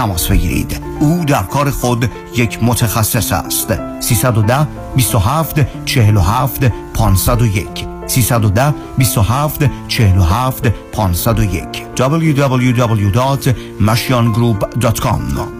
تماس بگیرید. او در کار خود یک متخصص است. 310 27 47 501 310 27 47 501 www.mashiangroup.com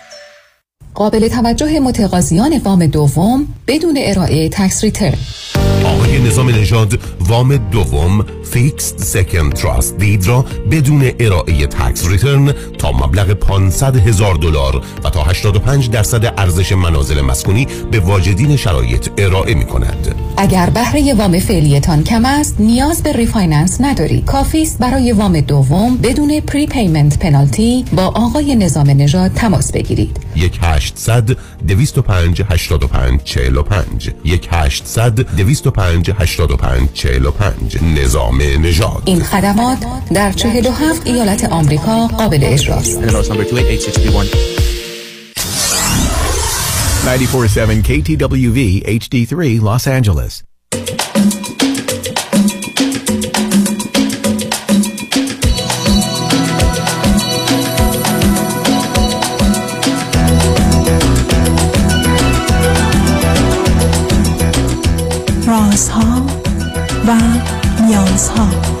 قابل توجه متقاضیان وام دوم بدون ارائه tax return آقای نظام نژاد وام دوم fixed second trust deed را بدون ارائه tax return تا مبلغ 500 هزار دلار و تا 85 درصد ارزش منازل مسکونی به واجدین شرایط ارائه می کند. اگر بهره وام فعلیتان کم است نیاز به refinance ندارید کافی است برای وام دوم بدون prepayment penalty با آقای نظام نژاد تماس بگیرید. 1 800 205 85 45 1 800 205 85 45 نظام نژاد. این خدمات در 47 ایالت آمریکا قابل اجراست. 947 KTWV HD3 Los Angeles. رازها و نیازها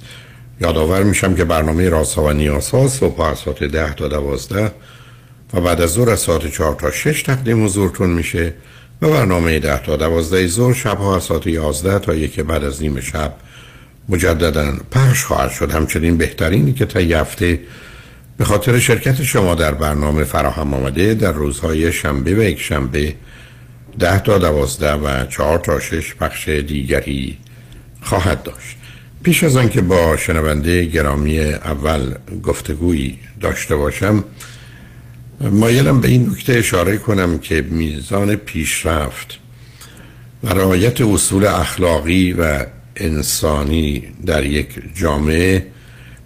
یادآور میشم که برنامه رازها و نیازها از ساعت ده تا دوازده و بعد از ظهر از ساعت چهار تا شش تقدیم حضورتون میشه و برنامه ده تا دوازده ظهر شبها از ساعت یازده تا یک بعد از نیم شب مجددا پخش خواهد شد. همچنین بهترینی که تا هفته به خاطر شرکت شما در برنامه فراهم آمده در روزهای شنبه و یک شنبه ده تا دوازده و چهار تا شش پخش دیگری خواهد داشت. پیش از آنکه با شنونده گرامی اول گفتگویی داشته باشم مایلم به این نکته اشاره کنم که میزان پیشرفت و رعایت اصول اخلاقی و انسانی در یک جامعه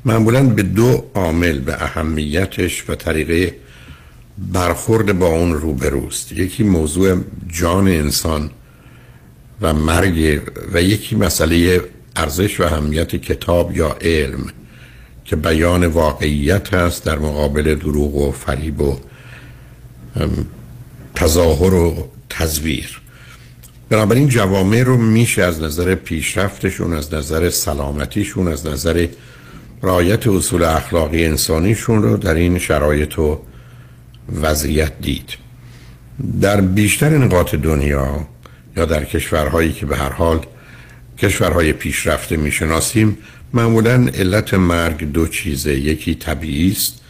معمولا به دو عامل به اهمیتش و طریقه برخورد با اون روبروست. یکی موضوع جان انسان و مرگ و یکی مسئله ارزش و اهمیت کتاب یا علم که بیان واقعیت هست در مقابل دروغ و فریب و تظاهر و تزویر. بنابراین جوامع رو میشه از نظر پیشرفتشون از نظر سلامتیشون از نظر رعایت اصول اخلاقی انسانیشون رو در این شرایط و وضعیت دید. در بیشتر نقاط دنیا یا در کشورهایی که به هر حال کشورهای پیشرفته می‌شناسیم. معمولا علت مرگ دو چیزه. یکی طبیعی است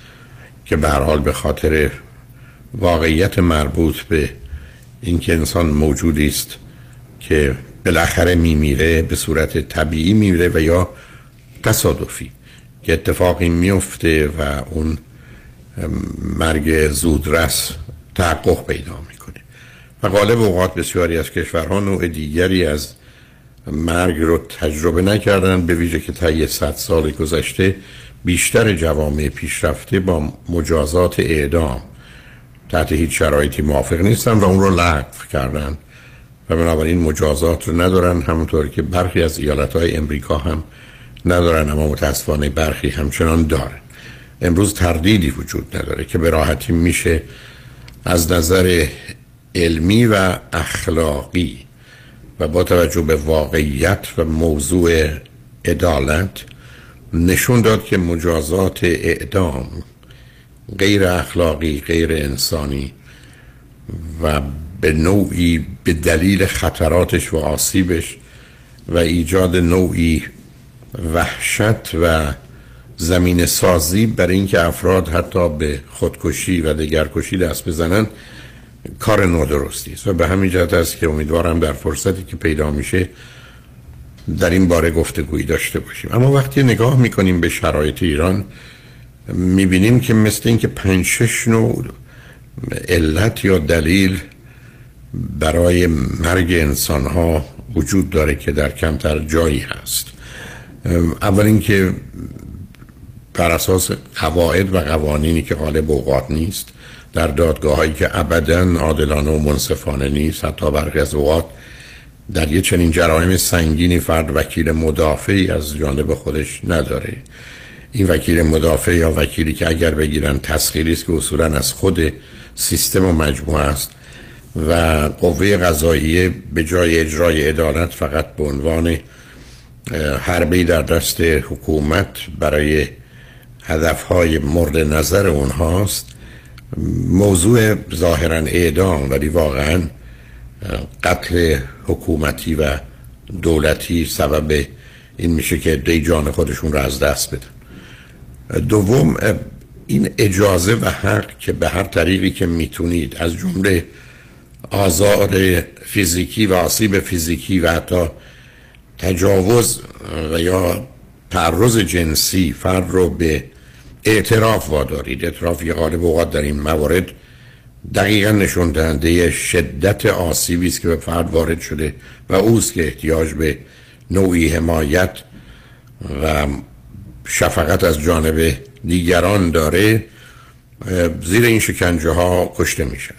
که به حال به خاطر واقعیت مربوط به اینکه انسان موجودی است که بالاخره میمیره به صورت طبیعی میمیره و یا تصادفی که اتفاقی میفته و اون مرگ زودرس تحقق پیدا می‌کنه. و غالب اوقات بسیاری از کشورها نوع دیگری از مرگ رو تجربه نکردن به ویژه که طی صد سال گذشته بیشتر جوامع پیشرفته با مجازات اعدام تحت هیچ شرایطی موافق نیستن و اون رو لغو کردن و بنابراین مجازات رو ندارن همونطور که برخی از ایالت های امریکا هم ندارن اما متاسفانه برخی همچنان دارن امروز تردیدی وجود نداره که به راحتی میشه از نظر علمی و اخلاقی و با توجه به واقعیت و موضوع عدالت نشون داد که مجازات اعدام غیر اخلاقی غیر انسانی و به نوعی به دلیل خطراتش و آسیبش و ایجاد نوعی وحشت و زمین سازی برای اینکه افراد حتی به خودکشی و دگرکشی دست بزنن کار نادرستی است. و به همین جهت است که امیدوارم در فرصتی که پیدا میشه در این باره گفتگویی داشته باشیم. اما وقتی نگاه می‌کنیم به شرایط ایران می‌بینیم که مثل اینکه پنج شش نوع علت یا دلیل برای مرگ انسان ها وجود داره که در کمتر جایی هست. اول اینکه بر اساس قواعد و قوانینی که غالب اوقات نیست در دادگاه هایی که ابدا عادلانه و منصفانه نیست حتی برخی از اوقات در یه چنین جرایم سنگینی فرد وکیل مدافعی از جانب خودش نداره. این وکیل مدافع یا وکیلی که اگر بگیرن تسخیری است که اصولا از خود سیستم و مجموعه است و قوه قضاییه به جای اجرای عدالت فقط به عنوان حربی در دست حکومت برای هدفهای مورد نظر اونهاست موضوع ظاهرا اعدام ولی واقعا قتل حکومتی و دولتی سبب این میشه که دی جان خودشون رو از دست بدن. دوم این اجازه و حق که به هر طریقی که می‌تونید از جمله آزار فیزیکی و آسیب فیزیکی و حتی تجاوز و یا تعرض جنسی فرد رو به اعتراف وادارید. اعتراف یه غالب اوقات در این موارد دقیقا نشون دهنده شدت آسیبی است که به فرد وارد شده و اوست که احتیاج به نوعی حمایت و شفقت از جانب دیگران داره. زیر این شکنجه ها کشته میشن.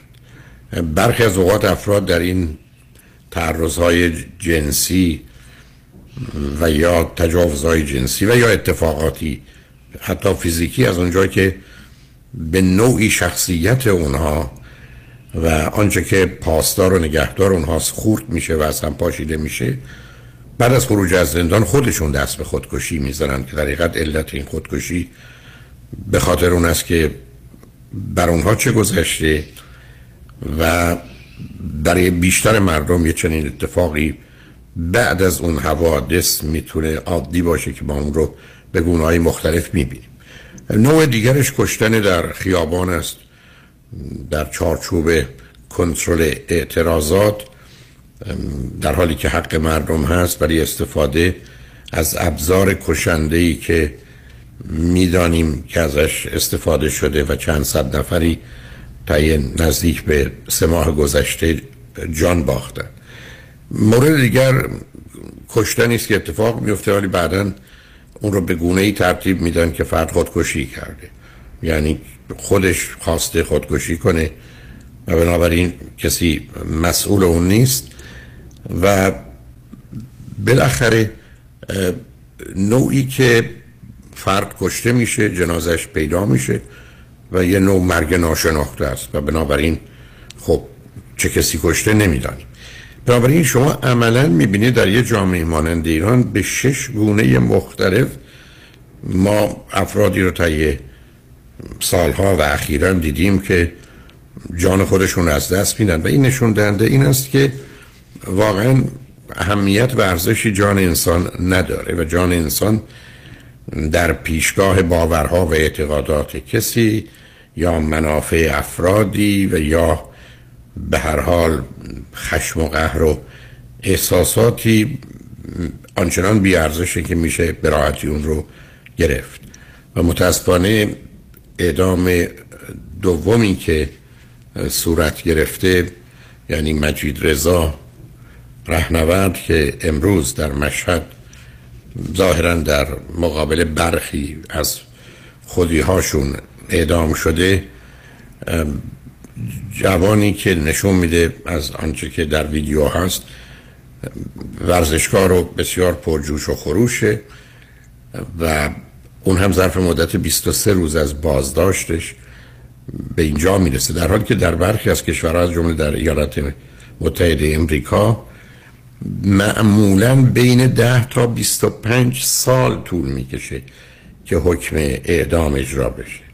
برخی از اوقات افراد در این تعرض جنسی و یا تجاوزهای جنسی و یا اتفاقاتی حتی فیزیکی از اونجا که به نوعی شخصیت اونها و آنچه که پاسدار و نگهدار اونهاست خورد میشه و از هم پاشیده میشه بعد از خروج از زندان خودشون دست به خودکشی می‌زنن که در علت این خودکشی به خاطر اون است که بر اونها چه گذشته و برای بیشتر مردم یه چنین اتفاقی بعد از اون حوادث می‌تونه عادی باشه که ما اون رو به گونه های مختلف می‌بینیم. نوع دیگرش کشتن در خیابان است. در چارچوب کنترل اعتراضات در حالی که حق مردم هست برای استفاده از ابزار کشنده ای که می‌دانیم که ازش استفاده شده و چند صد نفری طی نزدیک به سه ماه گذشته جان باختن. مورد دیگر کشتنی است که اتفاق میفته ولی بعدا اون رو به گونه ای ترتیب میدن که فرد خودکشی کرده. یعنی خودش خواسته خودکشی کنه و بنابراین کسی مسئول اون نیست و بالاخره نوعی که فرد کشته میشه جنازش پیدا میشه و یه نوع مرگ ناشناخته است و بنابراین خب چه کسی کشته نمی‌دانیم. بنابراین شما عملا می‌بینید در یه جامعه مانند ایران به شش گونه مختلف ما افرادی رو طی سالها و اخیرا دیدیم که جان خودشون از دست میدن و این نشون دهنده این است که واقعا اهمیت و ارزشی جان انسان نداره و جان انسان در پیشگاه باورها و اعتقادات کسی یا منافع افرادی و یا به هر حال خشم و قهر و احساساتی آنچنان بیارزشه که میشه به اون رو گرفت. و متاسفانه اعدام دومی که صورت گرفته یعنی مجید رضا رهنورد که امروز در مشهد ظاهرا در مقابل برخی از خودیهاشون اعدام شده جوانی که نشون میده از آنچه که در ویدیو هست ورزشکار رو بسیار پرجوش و خروشه و اون هم ظرف مدت 23 روز از بازداشتش به اینجا می‌رسه. در حالی که در برخی از کشورها از جمله در ایالات متحده امریکا معمولا بین 10 تا 25 سال طول می‌کشه که حکم اعدام اجرا بشه.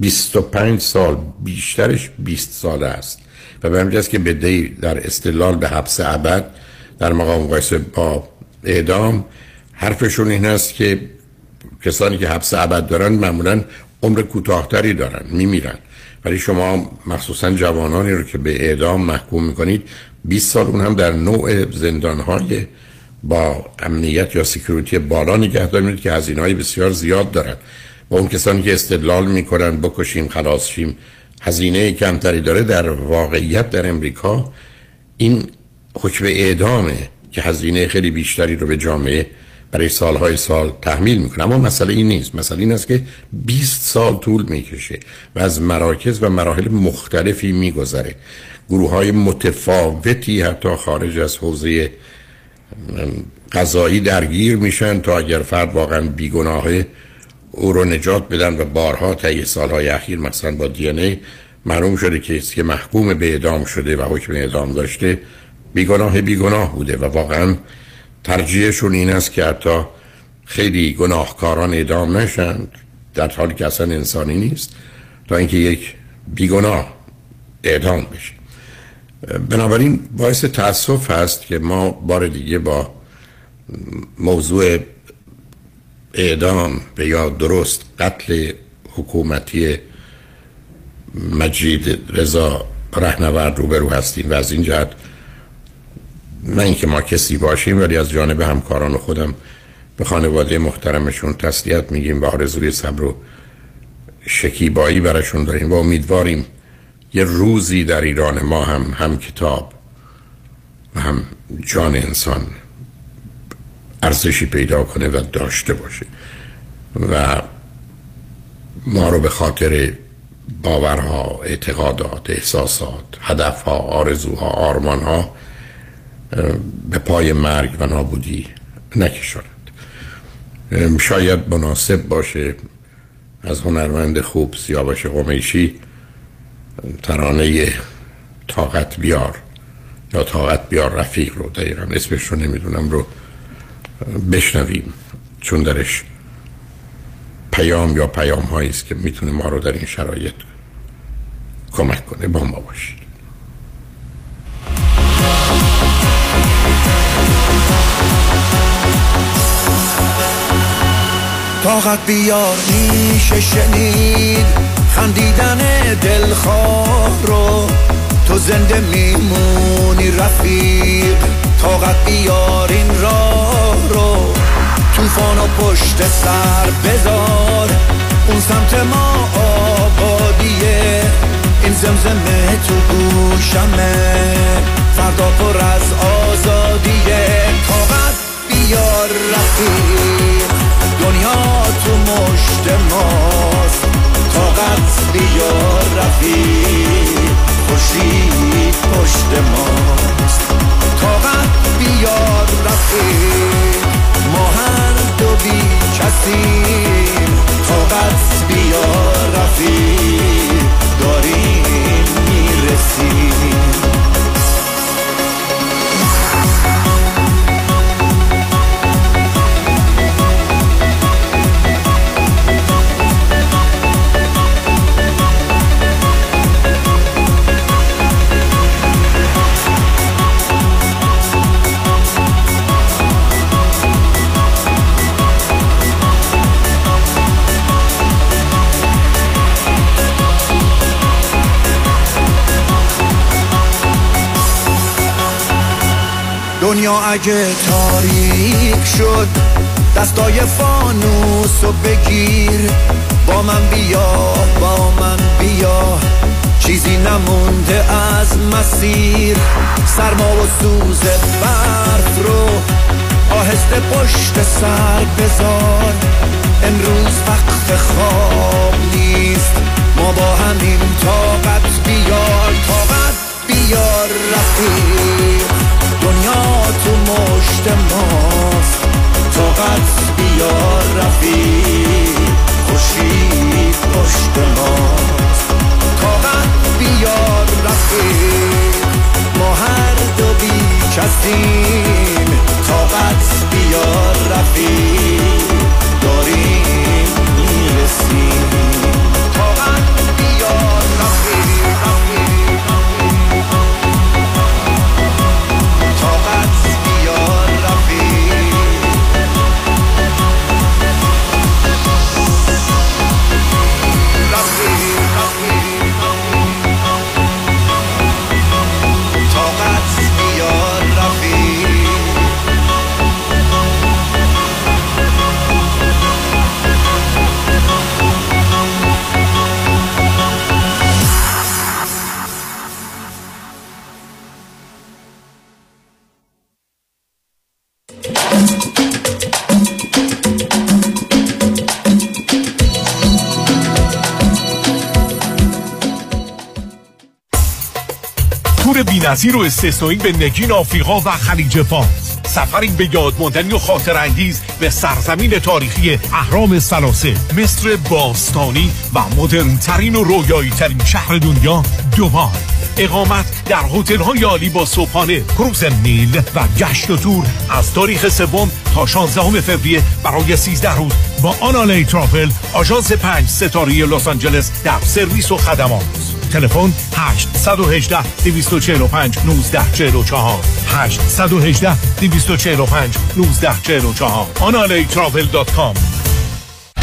25 سال بیشترش 20 ساله است. و به همجاست که بده در استدلال به حبس ابد در مقام مقایسه با اعدام حرفشون این است که کسانی که حبس ابد دارن معمولا عمر کوتاهتری دارن میمیرن. ولی شما مخصوصا جوانانی رو که به اعدام محکوم می‌کنید 20 سال اون هم در نوع زندانهای با امنیت یا سکیوریتی بالا نگهداری می‌دید که هزینه های بسیار زیاد دارن. و اون کسانی که استدلال می‌کنن بکشیم خلاص شیم. هزینه کمتری داره در واقعیت در امریکا. این حکم اعدامه که هزینه خیلی بیشتری رو به جامعه برای سالهای سال تحمیل می‌کنه. اما مسئله این نیست. مسئله این است که 20 سال طول می‌کشه و از مراکز و مراحل مختلفی میگذره. گروه های متفاوتی حتی خارج از حوزه قضایی درگیر میشن تا اگر فرد واقعا بیگناهه او رو نجات بدن و بارها طی سالهای اخیر مثلا با دی ای معلوم شده که که محکوم به اعدام شده و حکم اعدام داشته بیگناه بیگناه بوده و واقعا ترجیحشون این است که حتی خیلی گناهکاران اعدام نشند در حالی که اصلا انسانی نیست تا اینکه یک بیگناه اعدام بشه. بنابراین باعث تاسف هست که ما بار دیگه با موضوع اعدام به یا درست قتل حکومتی مجید رضا رهنورد روبرو هستیم و از این جهت نه اینکه ما کسی باشیم ولی از جانب همکاران خودم به خانواده محترمشون تسلیت میگیم و آرزوی صبر و شکیبایی برشون داریم و امیدواریم یه روزی در ایران ما هم هم کتاب و هم جان انسان ارزشی پیدا کنه و داشته باشه. و ما رو به خاطر باورها اعتقادات احساسات هدفها آرزوها آرمانها به پای مرگ و نابودی نکشاند. شاید مناسب باشه از هنرمند خوب سیاوش قمیشی ترانه طاقت بیار یا طاقت بیار رفیق رو دقیقا اسمش رو نمی‌دونم رو بشنویم. چون درش پیام یا پیام هایی است که می‌تونه ما رو در این شرایط کمک کنه با ما باشید. طاقت بیار میشه شنید خندیدن دلخواه رو. تو زنده میمونی رفیق. طاقت بیار این راه رو. توفان و پشت سر بذار. اون سمت ما آبادیه. این زمزمه تو گوشمه. فردا پر از آزادیه. طاقت بیار رفیق. دنیا تو مشت ماست. طاقت بیار رفیق. خوشید پشت ماست. طاقت بیار رفیق ما هر دو بی کسیم طاقت بیار رفیق داریم می‌رسیم. اگه تاریک شد دستای فانوس و بگیر. با من بیا با من بیا. چیزی نمونده از مسیر. سرما و سوز برف رو آهسته پشت سر بذار. امروز وقت خواب نیست. ما با همین طاقت بیار. طاقت بیار رفیق. دنیا مشت ماست. طاقت بیار رفیق خوشی پشت ماست. طاقت بیار رفیق ما هر دو بی کسیم طاقت بیار رفیق داریم بی‌نظیر و استثنایی به نگین آفریقا و خلیج فارس. سفری به یاد ماندنی و خاطر انگیز به سرزمین تاریخی اهرام سلاسه مصر باستانی و مدرن ترین و رویایی ترین شهر دنیا دوبای اقامت در هتل های عالی با صبحانه کروز نیل و گشت و تور از تاریخ سوم تا 16 فوریه برای 13 روز با آنالی ترافل آژانس 5 ستاره لس آنجلس در سرویس و خدمات. تلفن 818 245 1944 818 245 1944 آنالیترافل.com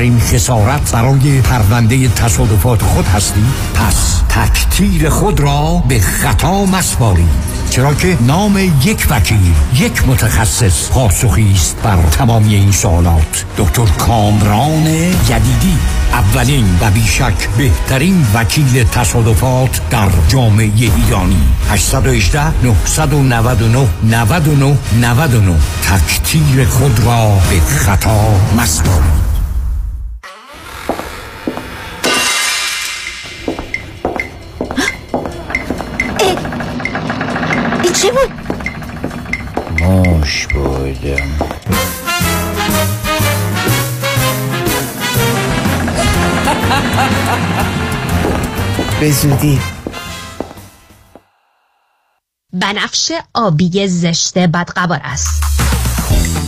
بیشترین خسارت برای پرونده تصادفات خود هستی؟ پس تکتیر خود را به خطا مسپارید چرا که نام یک وکیل یک متخصص پاسخی است بر تمامی این سوالات. دکتر کامران جدیدی اولین و بیشک بهترین وکیل تصادفات در جامعه ایرانی. 818 999 99 99 تکتیر خود را به خطا مسپارید موش بودم. به زودی. بنفش آبی زشت بدقوار است.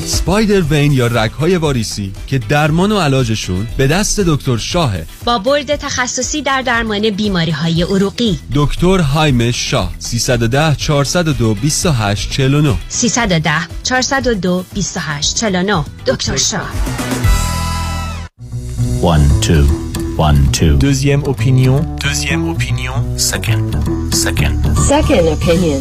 سپایدر وین یا رگهای واریسی که درمان و علاجشون به دست دکتر شاهه با برد تخصصی در درمان بیماری های عروقی دکتر هایم شاه 310 402 28 49 310 402 28 49 دکتر شاه One, two, one, two. Deuxième opinion. Deuxième opinion. Second, second. Second opinion.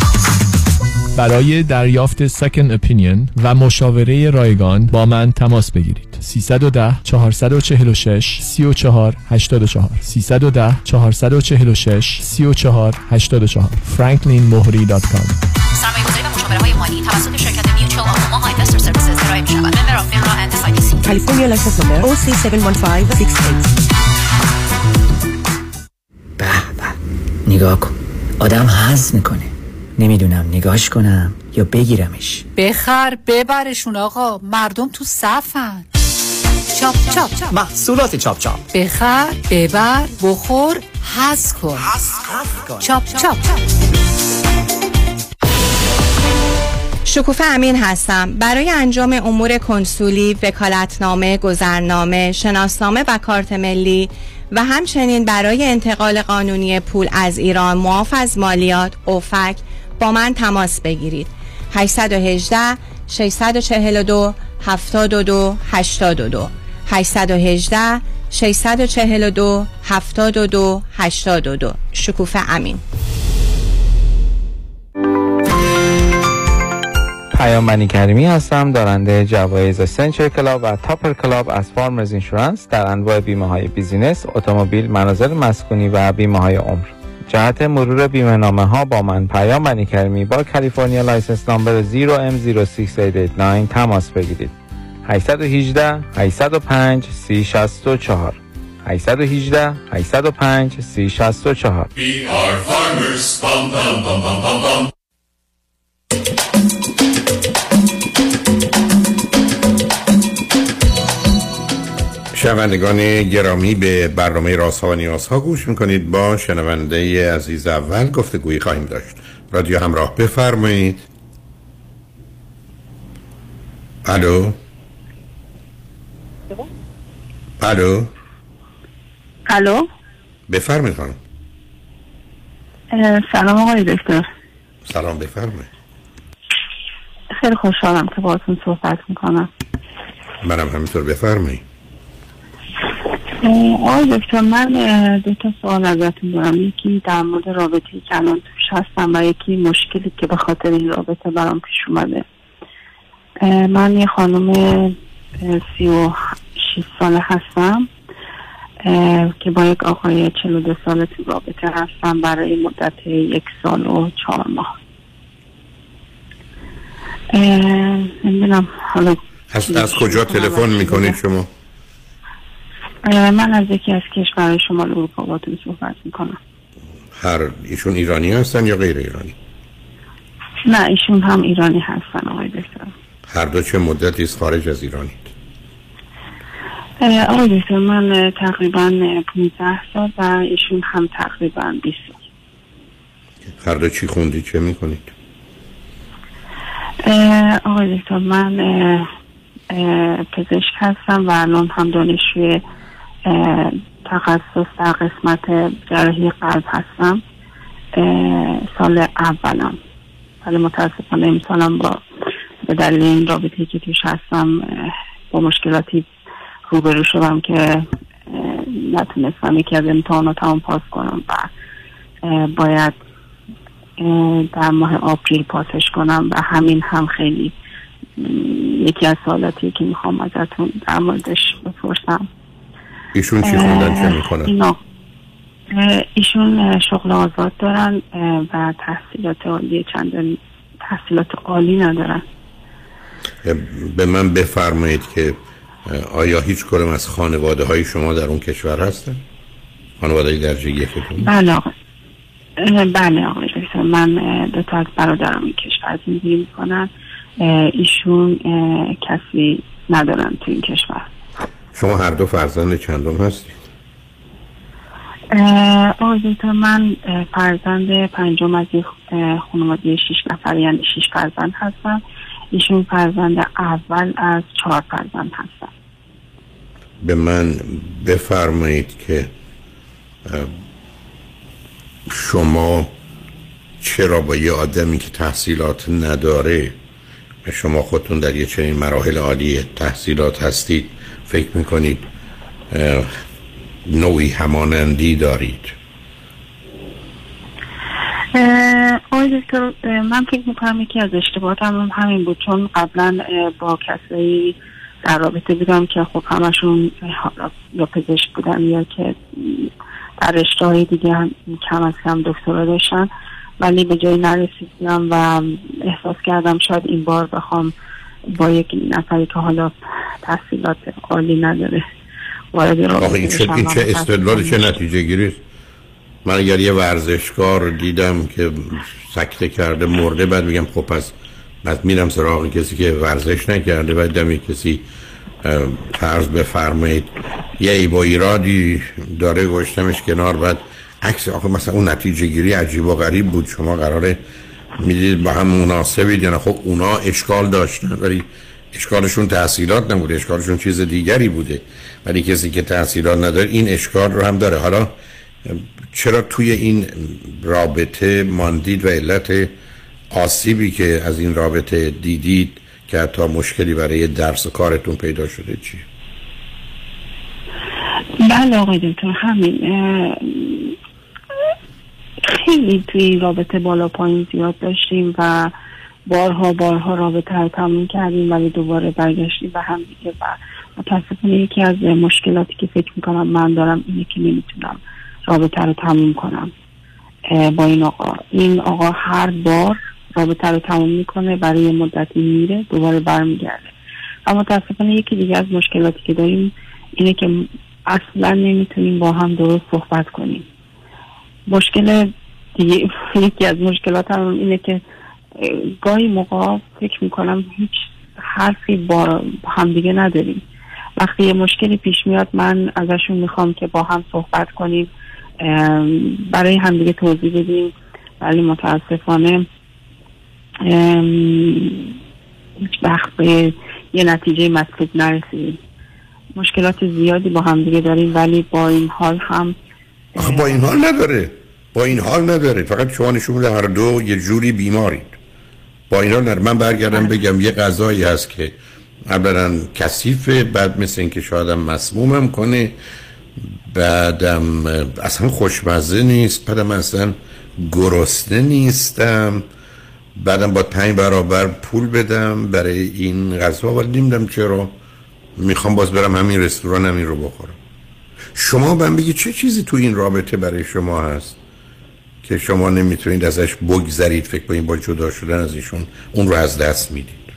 برای دریافت Second Opinion و مشاوره رایگان با من تماس بگیرید. 310 446 34 84 310 446 34 84 franklinmohri.com سرمایه‌گذاری و مشاوره های مالی توسط شرکت Mutual of Omaha Investor Services ارائه می‌شود. member of FINRA and S California license number OC71568 نگاه کن. آدم حز می‌کنه. نمی‌دونم نگاش کنم یا بگیرمش. بخر ببرشون آقا. مردم تو صفن. چاپ چاپ محصولات چاپ چاپ. بخر ببر بخور حز کن. چاپ چاپ. شکوفه امین هستم. برای انجام امور کنسولی، وکالتنامه، گذرنامه، شناسنامه و کارت ملی و همچنین برای انتقال قانونی پول از ایران معاف از مالیات OFAC با من تماس بگیرید. 818 642 72 82 818 642 72 82 شکوفه امین. پیام کریمی هستم. دارنده جوایز Century Club و Topper Club از Farmers Insurance در انواع بیمه های business، اتومبیل، منازل مسکونی و بیمه های عمر. جهت مرور بیمه نامه ها با من پیام بنی کریمی با کالیفرنیا license number 0M06889 تماس بگیرید. 818 805 3064 818 805 3064 We are farmers. Bum, bum, bum, bum, bum, bum. شنوندگان گرامی به برنامه راست ها و نیاز ها گوش می‌کنید. با شنونده عزیز اول گفته گویی خواهیم داشت. رادیو همراه بفرمایید. الو؟ الو؟ الو؟ بفرمایید خانم. سلام آقای دکتر. سلام بفرمایید. خیلی خوشحالم که باهاتون صحبت می‌کنم. منم همینطور بفرمایید. آقای دکتر من دو تا سوال ازتون دارم. یکی در مورد رابطی که الان توش هستم و یکی مشکلی که به خاطر این رابطه برام پیش اومده. من یه خانم سی و شیست ساله هستم که با یک آقای چلو دو ساله تو رابطه هستم برای مدت یک سال و چهار ماه. اه، نمی‌دونم حالا از, از کجا تلفن می‌کنید شما؟ من از یکی از کشورهای شمال اروپا باتون صحبت می‌کنم. هر ایشون ایرانی هستن یا غیر ایرانی؟ نه ایشون هم ایرانی هستن آقای دکتر. هر دو چه مدتی است خارج از ایرانید؟ آقای دکتر من تقریبا اه، 15 سال و ایشون هم تقریبا 20 سال. هر دو چی خوندید چه می‌کنید؟ آقای دکتر من پزشک هستم و الان هم دانشجوی تخصص در قسمت جراحی قلب هستم. سال اولم. ولی متاسفانه امسالم با به دلیل این رابطه که توش هستم با مشکلاتی روبرو شدم که نتونستم یکی از امتحاناتم پاس کنم و باید در ماه آپریل پاسش کنم و همین هم خیلی یکی از سوالاتی که می‌خوام ازتون در موردش بپرسم. ایشون چی خوندن چه می‌کنن؟ ایشون شغل آزاد دارن و تحصیلات عالی چندان تحصیلات عالی ندارن. به من بفرمایید که آیا هیچ کدوم از خانواده های شما در اون کشور هستن؟ خانواده درجه یکتون؟ بله بله آقای دکتر من دو تا از برادرم این کشور زندگی می‌کنن. ایشون کسی ندارن تو این کشور. شما هر دو فرزند چندم هستید؟ دکتر من فرزند پنجم از یک خانواده شیش نفر یعنی شیش فرزند هستم ایشون فرزند اول از چهار فرزند هستن به من بفرمایید که شما چرا با یه آدمی که تحصیلات نداره و شما خودتون در یه چنین مراحل عالی تحصیلات هستید فکر می‌کنید نوعی همانندی دارید؟ آقای دکتر من فکر می‌کنم یکی از اشتباهاتم هم همین بود چون قبلا با کسایی در رابطه بودم که خب همشون یا پزشک بودن یا که در رشته دیگه هم کم از کم دکترا داشتن ولی به جایی نرسیدم و احساس کردم شاید این بار بخوام با یک نفری که حالا تحصیلات عالی نداره وارد رابطه این چه, این چه استدلال چه نتیجه گیریست من اگر یه ورزشکار دیدم که سکته کرده مرده بعد میگم خب پس بعد میرم سراغ کسی که ورزش نکرده بعد دم کسی فرض بفرمایید. یه ای با ایرادی داره گشتمش کنار بعد عکس آخه مثلا اون نتیجه گیری عجیب و غریب بود. شما قراره می‌دید با هم مناسبید یا نه خب اونا اشکال داشتن ولی اشکالشون تحصیلات نبوده اشکالشون چیز دیگری بوده. ولی کسی که تحصیلات نداره این اشکال رو هم داره. حالا چرا توی این رابطه ماندید و علت آسیبی که از این رابطه دیدید که حتی مشکلی برای درس و کارتون پیدا شده چی؟ بله آقای دکتر همین. خیلی توی رابطه بالا پایین زیاد داشتیم و بارها بارها رابطه رو تموم کردیم ولی دوباره برگشتیم به هم دیگه و متاسفانه یکی از مشکلاتی که فکر می‌کنم من دارم اینه که نمی‌تونم رابطه رو تموم کنم. با این آقا. این آقا هر بار رابطه رو تموم می‌کنه برای مدتی میره دوباره برمیگرده. و متاسفانه یکی دیگه از مشکلاتی که داریم اینه که اصلا نمی‌تونیم با هم درست صحبت کنیم. مشکل یکی از مشکلات اینه که اه، گاهی موقع فکر می‌کنم هیچ حرفی با همدیگه نداریم. وقتی یه مشکلی پیش میاد من ازشون می‌خوام که با هم صحبت کنیم برای همدیگه توضیح بدیم. ولی متاسفانه هیچ وقت به یه نتیجه مطلوب نرسیدیم. مشکلات زیادی با همدیگه داریم ولی با این حال هم با این حال نداره. با این حال نداره فقط شما نشون میده هر دو یه جوری بیمارید. با این حال نداره من برگردم بگم یه غذایی هست که اولا کثیفه بعد مثل اینکه شایدم مسمومم کنه بعدم اصلا خوشمزه نیست بعدم اصلا گرسنه نیستم. بعدم با پنج برابر پول بدم برای این غذا. ولی نمی‌دونم چرا. می‌خوام باز برم همین رستوران همین رو بخورم. شما من بگی چه چیزی تو این رابطه برای شما هست؟ که شما نمی‌تونید ازش بگذرید فکر کنید با جدا شدن از ایشون اون رو از دست می‌دید.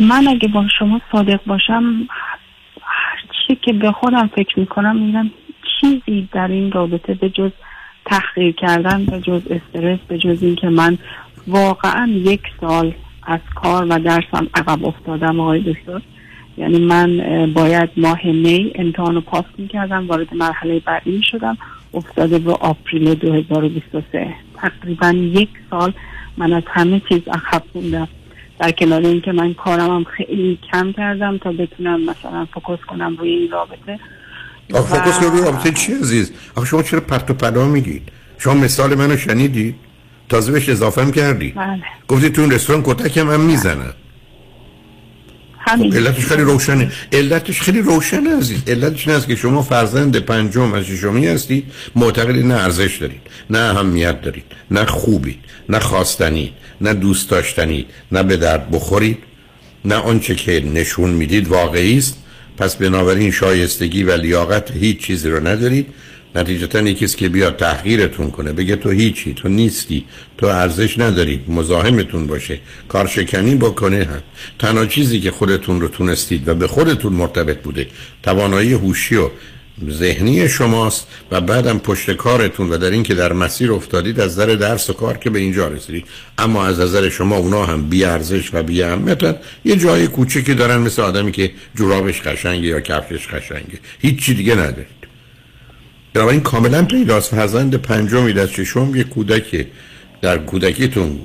من اگه با شما صادق باشم هر چی که به خودم فکر می‌کنم میگم چیزی در این رابطه به جز تحقیر کردن به جز استرس به جز اینکه من واقعا یک سال از کار و درسم عقب افتادم آقای دکتر. یعنی من باید ماه می امتحان رو پاس می‌کردم وارد مرحله بعدی می‌شدم. افتاده به April 2023 تقریبا یک سال من از همه چیز عقب موندم. در کنار اینکه من کارم هم خیلی کم کردم تا بتونم مثلا focus کنم روی این رابطه. آخه focus کنید روی رابطه چی عزیز؟ آخه شما چرا پرت و پلا میگید؟ شما مثال منو شنیدید؟ تازه بهش اضافه هم کردی بله. گفتید تو این رستوران کتکم هم می‌زنن. همین. خب علتش خیلی روشنه. علتش خیلی روشنه عزیز. علتش این است که شما فرزند پنجم از ششمی هستید معتقدید نه ارزش دارید نه اهمیت دارید نه خوبید نه خواستنید نه دوست داشتنید نه به درد بخورید نه آنچه که نشون می‌دید واقعی است. پس بنابراین شایستگی و لیاقت هیچ چیزی رو ندارید. نتیجتا یکیست که بیاد تحقیرتون کنه. بگه تو هیچی تو نیستی تو ارزش ندارید مزاحمتون باشه کارشکنی بکنه. هم تنها چیزی که خودتون رو تونستید و به خودتون مرتبط بوده توانایی هوشی و ذهنی شماست و بعدم پشت کارتون و در این که در مسیر افتادید از نظر درس و کار که به اینجا رسیدید. اما از نظر شما اونا هم بی ارزش و بی اهمیتن. یه جای کوچکی دارن مثل آدمی که جورابش قشنگه یا کفشش قشنگه. هیچ دیگه ندارید بنابراین کاملا پیداست فرزند پنجمی از ششم یه کودک در کودکیتون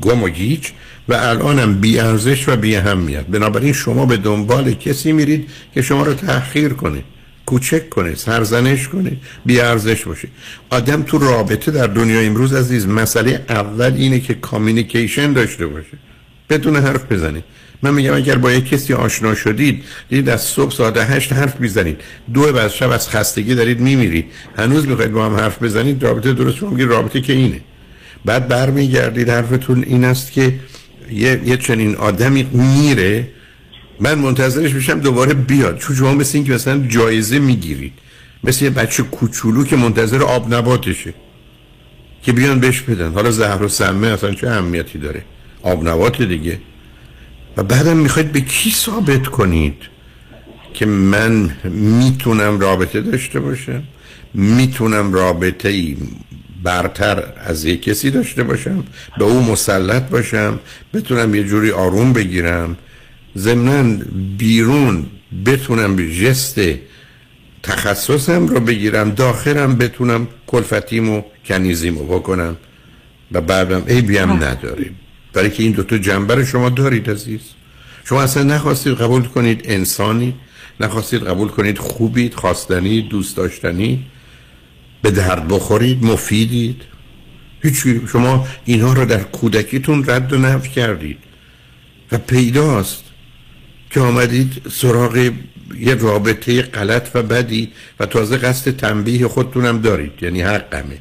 گم و گیج و الانم بی ارزش و بی اهمیت. بنابراین شما به دنبال کسی میرید که شما رو تحقیر کنه کوچک کنه سرزنش کنه بی ارزش باشه. آدم تو رابطه در دنیای امروز عزیز مسئله اول اینه که communication داشته باشه. بدون حرف بزنه. من میگم اگر با یک کسی آشنا شدید دیدید از صبح ساعت هشت حرف می‌زنید. دو بعد شب از خستگی دارید میمیرید. هنوز می‌خواید با هم حرف بزنید رابطه درست میگید رابطه که اینه. بعد برمیگردید حرفتون این است که یه, یه چنین آدمی میره من منتظرش میشم دوباره بیاد. چون شما مثل این که مثلا جایزه می‌گیرید. مثل یه بچه کوچولو که منتظر آب نباتشه. که بیان بهش بدن. حالا زهر و سمه اصلا چه اهمیتی داره؟ آب نبات دیگه. و بعدم می‌خواید به کی ثابت کنید که من می‌تونم رابطه داشته باشم می‌تونم رابطه ای برتر از یک کسی داشته باشم به او مسلط باشم بتونم یه جوری آروم بگیرم ضمنا بیرون بتونم جست تخصصم رو بگیرم داخلم بتونم کلفتیمو کنیزیمو بکنم و بعدم ای بیم نداریم. برای که این دوتا جنبه رو شما دارید عزیز. شما اصلا نخواستید قبول کنید انسانی نخواستید قبول کنید خوبید خواستنی دوست داشتنی به درد بخورید مفیدید. هیچ شما اینها رو در کودکیتون رد و نفی کردید. و پیداست که آمدید سراغ یه رابطه غلط و بدی و تازه قصد تنبیه خودتونم دارید. یعنی حقمه.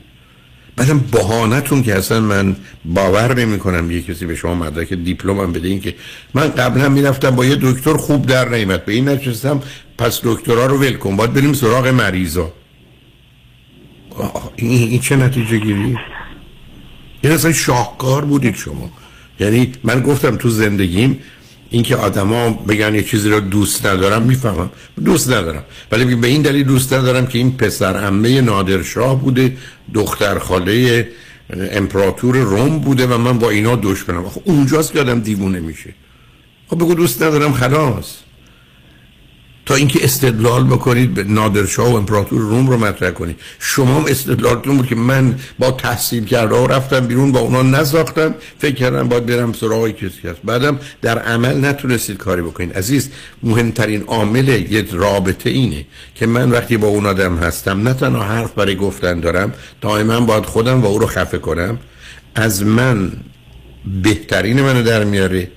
بعدم بهانتون که اصلا من باور نمی کنم یه کسی به شما مدرک دیپلمم بده. این که من قبلا می‌رفتم با یه دکتر خوب در نیمت به این نچستم پس دکترها رو ول کن. باید بریم سراغ مریضا. این, این چه نتیجه گیری؟ این اصلا شاهکار بودید شما. یعنی من گفتم تو زندگیم اینکه آدما بگن یه چیزی رو دوست ندارم می‌فهمم. دوست ندارم. ولی به این دلیل دوست ندارم که این پسر عمه نادرشاه بوده دختر خاله امپراتور روم بوده و من با اینا دشمنم خب اونجاست که آدم دیوونه میشه. خب بگو دوست ندارم خلاص. تا اینکه استدلال بکنید به نادرشاه و امپراتور روم رو مطرح کنید. شما هم استدلالتون بود که من با تحصیل کرده و رفتم بیرون با اونا نساختم فکر کردم باید برم سراغ کسی هست. بعدم در عمل نتونستید کاری بکنید. عزیز مهمترین عامل یه رابطه اینه که من وقتی با اون آدم هستم نه تنها حرف برای گفتن دارم دائما باید خودم و او رو خفه کنم. از من بهترین منو در میاره.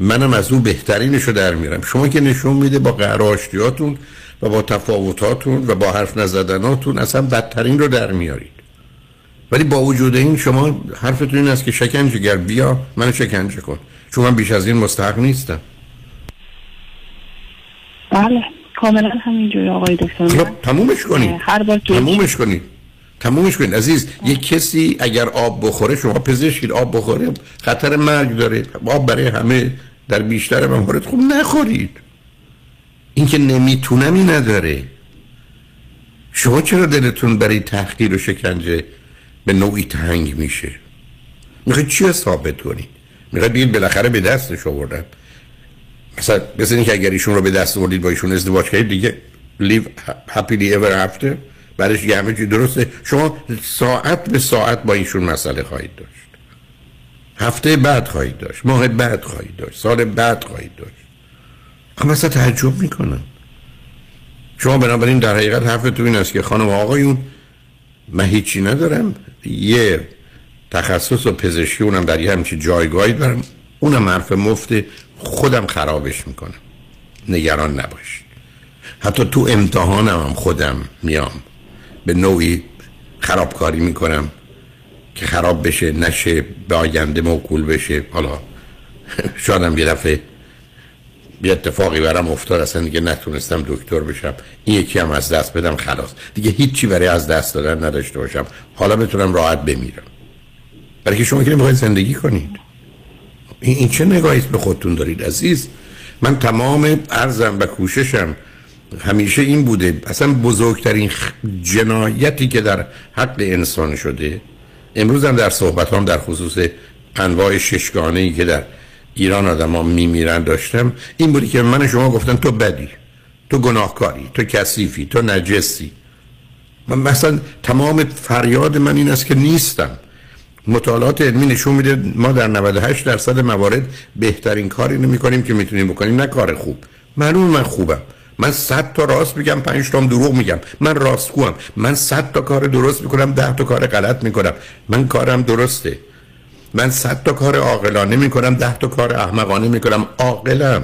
منم از اون بهترینشو در میرم شما که نشون میده با قراشتیاتون و با تفاوتاتون و با حرف نزدناتون اصلا بدترین رو در میارید. ولی با وجود این شما حرفتون این است که شکنجه گر بیا منو شکنجه کن. چون من بیش از این مستحق نیستم. بله کاملا همینجوری آقای دکتر. خب تمومش کنید هر بار تمومش کنید تمومش کنید. عزیز یک کسی اگر آب بخوره شما پزشکید آب بخوره خطر مرگ داره. آب برای همه در بیشتر موارد خوب نخورید. این که نمیتونمی نداره. شما چرا دلتون برای تحقیر و شکنجه به نوعی تنگ میشه؟ می‌خواید چی ثابت کنید می‌خواید بگید بالاخره به دستش آوردن. مثلا مثل که اگر ایشون رو به دست آوردید با ایشون ازدواج کردید دیگه live happily ever after. برش یه همه درسته. شما ساعت به ساعت با ایشون مسئله خواهید داشت. هفته بعد خواهید داشت. ماه بعد خواهید داشت. سال بعد خواهید داشت. اما اصلا تعجب می‌کنم. شما بنابراین در حقیقت حرف تو این است که خانم آقایون من هیچی ندارم. یه تخصص و پزشکی اونم در یه همچی جایگاهی دارم. اونم حرف مفت خودم خرابش می‌کنم. نگران نباشید. حتی تو امتحانم هم خودم میام. به نوعی خرابکاری می‌کنم که خراب بشه نشه به آینده موکول بشه. حالا شادم یه دفعه یه اتفاقی برم افتاد اصلا دیگه نتونستم دکتر بشم. این یکی هم از دست بدم خلاص. دیگه هیچی برای از دست دادن نداشته باشم. حالا بتونم راحت بمیرم. برای که شما که نمی‌خواید زندگی کنید. این چه نگاهی به خودتون دارید عزیز؟ من تمام ارزم و کوششم همیشه این بوده اصلا بزرگترین جنایتی که در حق انسان شده امروز هم در صحبت هم در خصوص انواع ششگانه ای که در ایران آدم ها میمیرن داشتم این بودی که من شما گفتن تو بدی تو گناهکاری تو کثیفی تو نجسی. من مثلا تمام فریاد من این است که نیستم. مطالعات علمی نشون میده ما در 98 درصد موارد بهترین کاری نمی کنیم که می‌تونیم بکنیم نه کار خوب. معلوم من خوبم. من صد تا راست میگم پنج تا دروغ میگم. من راستگوام. من صد تا کار درست می‌کنم ده تا کار غلط می‌کنم. من کارم درسته. من صد تا کار عاقلانه می‌کنم ده تا کار احمقانه می‌کنم. عاقلم.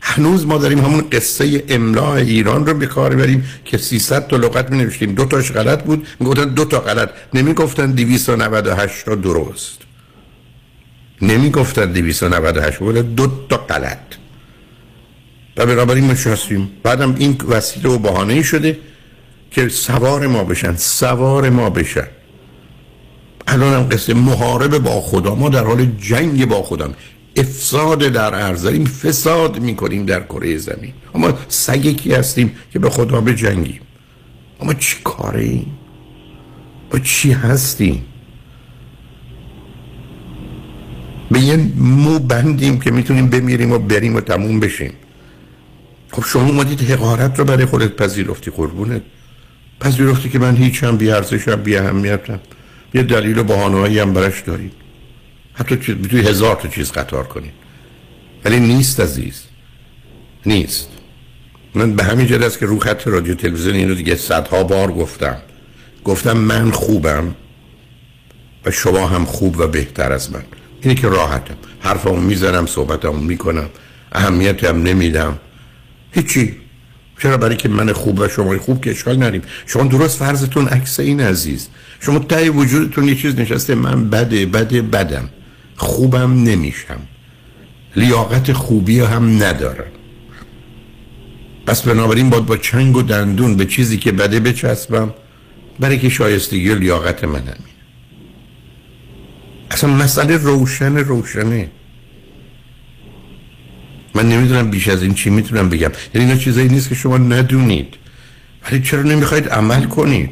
هنوز ما داریم همون قصه املاء ایران رو به کار بریم که 300 تا لغت می نوشتیم دو تاش غلط بود می‌گفتن دو تا غلط. نمی‌گفتن 298 تا درست. نمی گفتن 298 ولی دو تا غلط. و بنابراین ما شستیم بعدم این وسیله و بهانه شده که سوار ما بشن سوار ما بشن. الان هم قصه محارب با خدا. ما در حال جنگ با خودم افساد در عرض داریم فساد می‌کنیم در کره زمین. اما سگکی هستیم که به خدا به جنگیم؟ اما چی کاره ایم با چی هستیم؟ به یه مو بندیم که می‌تونیم بمیریم و بریم و تموم بشیم. خب شما اومدید حقارت رو برای خودت پذیرفتی قربونت. پذیرفتی که من هیچ هم بی ارزشم بی اهمیتم. یه دلیل و بهانه‌ای هم برش دارید. حتی توی هزار تا چیز قطار کنید. ولی نیست عزیز. نیست. من به همین جد است که رو خط رادیو تلویزیون اینو دیگه صدها بار گفتم. گفتم من خوبم و شما هم خوب و بهتر از من. اینه که راحتم. حرفمو می‌زنم صحبتمو می‌کنم. اهمیت هم نمیدم. هیچی. چرا برای که من خوب و شما خوب که اشکال نریم شما درست فرضتون عکس این عزیز. شما تای وجودتون یه چیز نشسته من بده بده بدم. خوبم نمیشم. لیاقت خوبی هم ندارم. پس بنابراین باید با چنگ و دندون به چیزی که بده بچسبم. برای که شایستگی لیاقت من همین اصلا مسئله روشن روشنه. من نمی‌دونم بیش از این چی می‌تونم بگم. یعنی اینا چیزایی نیست که شما ندونید. ولی چرا نمی‌خواید عمل کنید؟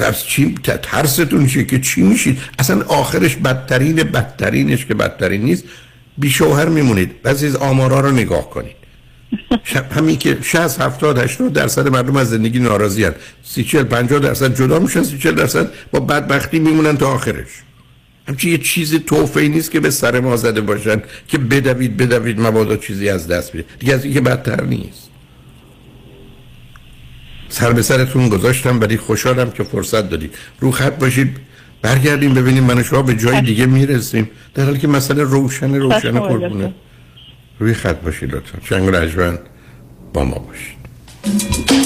از چی ترستون چیه که چی میشید؟ اصلا آخرش بدترین بدترینش که بدترین نیست بی شوهر میمونید. بعضی از آمارا رو نگاه کنید. همین که 60 70 80 درصد مردم از زندگی ناراضی هستند 30 40 50 درصد جدا میشن 30 40 درصد با بدبختی میمونن تا آخرش. همچی یه چیز توفه نیست که به سر ما زده باشن که بدوید بدوید مبادا چیزی از دست بده. دیگه از این که بدتر نیست. سر به سرتون گذاشتم ولی خوشحالم که فرصت دادید. رو خط باشید برگردیم ببینیم من شما به جای دیگه می‌رسیم. در حالی که مسئله روشن روشن قربونه. روی خط باشید لطفا. چنگ رجوان با ما باشید.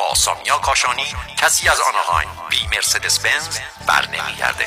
با سامیا کاشانی کسی از آنهایم بی مرسدس بنز بر نمیگرده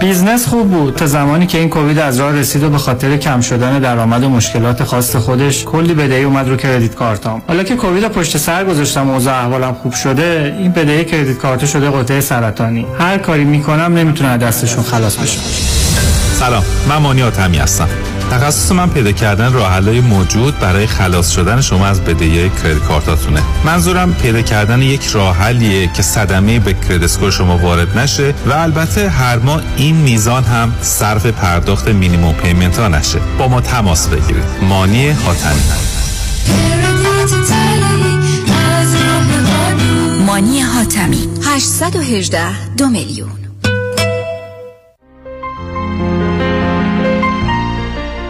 business خوب بود. تا زمانی که این کووید از راه رسید و به خاطر کم شدن درآمد و مشکلات خاص خودش کلی بدهی اومد رو credit card ام. حالا که کووید پشت سر گذاشتم و اوضاع احوالم خوب شده این بدهی credit card شده غده سرطانی. هر کاری می‌کنم نمی‌تونم دستشون خلاص بشم سلام. من مانی حاتمی هستم. تخصص من پیدا کردن راه موجود برای خلاص شدن شما از بدهی credit card اتونه. منظورم پیدا کردن یک راه حلیه که صدمه به credit score شما وارد نشه و البته هر ماه این میزان هم صرف پرداخت minimum payment ها نشه. با ما تماس بگیرید. مانی حاتمی. مانی حاتمی. 818 دو میلیون.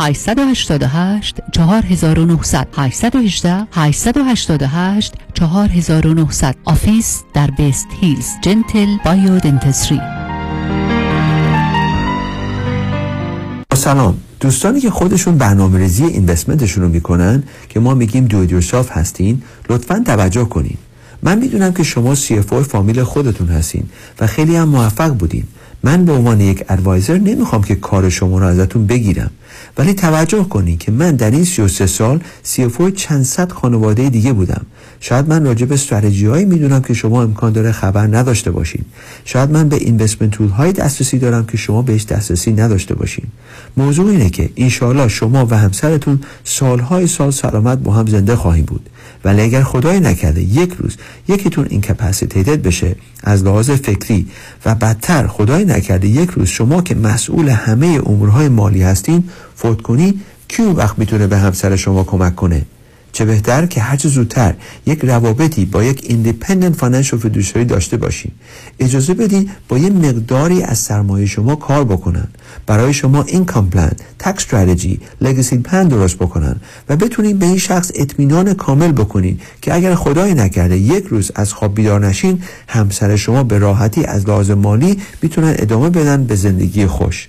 888 4900 818 888 4900 office در وست هیلز Gentle Bio Dentistry سلام. دوستانی که خودشون برنامه ریزی investment شون رو می‌کنن که ما میگیم دو هستین لطفا توجه کنین. من می‌دونم که شما CFO فامیل خودتون هستین و خیلی هم موفق بودین. من به عنوان یک ادوایزر نمی‌خوام که کار شما رو ازتون بگیرم. ولی توجه کنید که من در این 33 سال CFO چند صد خانواده دیگه بودم. شاید من راجع به استراتژی هایی می‌دونم که شما امکان داره خبر نداشته باشین. شاید من به اینوستمنت تول های دسترسی دارم که شما بهش دسترسی نداشته باشین. موضوع اینه که انشاءالله شما و همسرتون سالهای سال سلامت با هم زنده خواهیم بود. ولی اگر خدای نکرده یک روز یکیتون incapacitated بشه از لحاظ فکری و بدتر خدای نکرده یک روز شما که مسئول همه امورهای مالی هستین فوت کنی کی اون وقت می‌تونه به همسر شما کمک کنه؟ چه بهتر که هر زودتر یک روابطی با یک independent financial fiduciary داشته باشیم اجازه بدین با یه مقداری از سرمایه شما کار بکنن. برای شما income plan tax strategy legacy plan درست بکنن و بتونین به این شخص اطمینان کامل بکنین که اگر خدای نکرده یک روز از خواب بیدار نشین همسر شما به راحتی از لحاظ مالی می‌تونن ادامه بدن به زندگی خوش.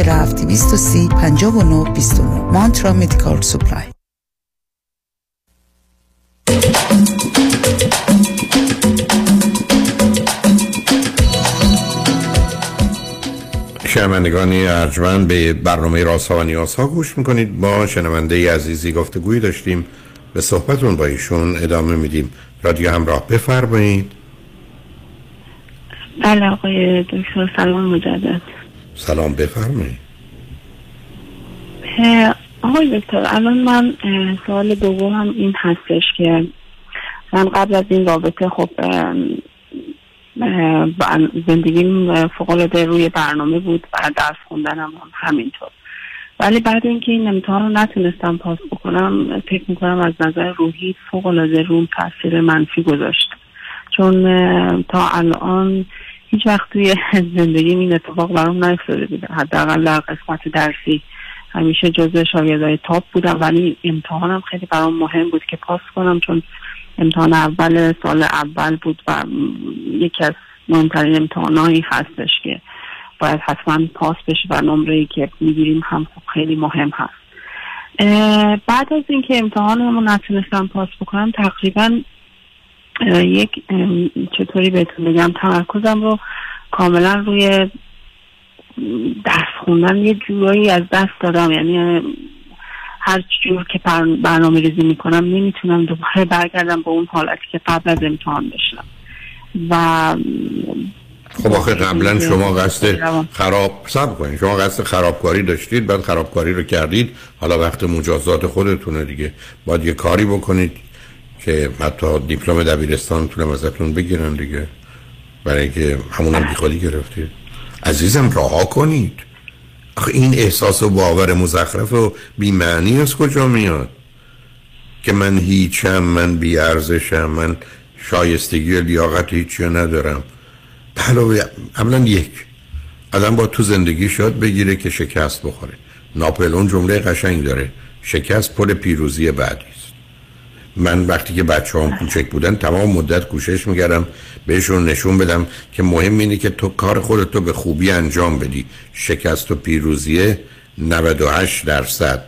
47 230 59 29 Mantra Medical Supply. شنوندگانی ارجمند به برنامه راست و نیاز ها گوش می‌کنید. با شنونده عزیزی گفتگوی داشتیم. به صحبتون با ایشون ادامه میدیم. رادیو همراه بفرمایید. بله آقای دکتر سلام مجدد. سلام بفرمایید. آقای دکتر الان من سوال دوم این هستش که من قبل از این رابطه خب زندگیم فوق روی برنامه بود و درس خوندنم هم همینطور. ولی بعد اینکه این امتحان رو نتونستم پاس بکنم فکر می‌کنم از نظر روحی فوق العاده روم تاثیر منفی گذاشت. چون تا الان هیچ وقت توی زندگی این اتفاق برام نیفتاده بوده حداقل در قسمت درسی همیشه جزء شاگردای تاپ بودم ولی امتحانم خیلی برام مهم بود که پاس کنم چون امتحان اول سال اول بود و یکی از مهمترین امتحانایی هستش که باید حتما پاس بشه و نمره ای که می‌گیریم هم خب خیلی مهم هست. بعد از اینکه امتحانمو نتونستم پاس بکنم تقریبا یک چطوری بهتون بگم تمرکزم رو کاملا روی درس خوندن یه جورایی از دست دادم. یعنی هر جور که برنامه ریزی می‌کنم نمی‌تونم دوباره برگردم به اون حالتی که قبل از امتحان داشتم و خب آخه قبلا شما قصد خراب سب کنید شما قصد خرابکاری داشتید بعد خرابکاری رو کردید. حالا وقت مجازات خودتونه دیگه. باید یه کاری بکنید. که حتی دیپلم دبیرستانتون ازتون بگیرن دیگه. برای که همونم بی خودی گرفتید. عزیزم رها کنید. آخه این احساس و باور مزخرف و بیمعنی از کجا میاد؟ که من هیچم من بیارزشم من شایستگی و لیاقت هیچی ندارم. علاوه اولا یک آدم با تو زندگی شاد بگیره که شکست بخوره. ناپلون جمله قشنگ داره. شکست پل پیروزی بعدی من وقتی که بچه هم کوچک بودن تمام مدت کوشش می‌کردم بهشون نشون بدم که مهم اینه که تو کار خودتو به خوبی انجام بدی. شکست و پیروزیه 98 درصد.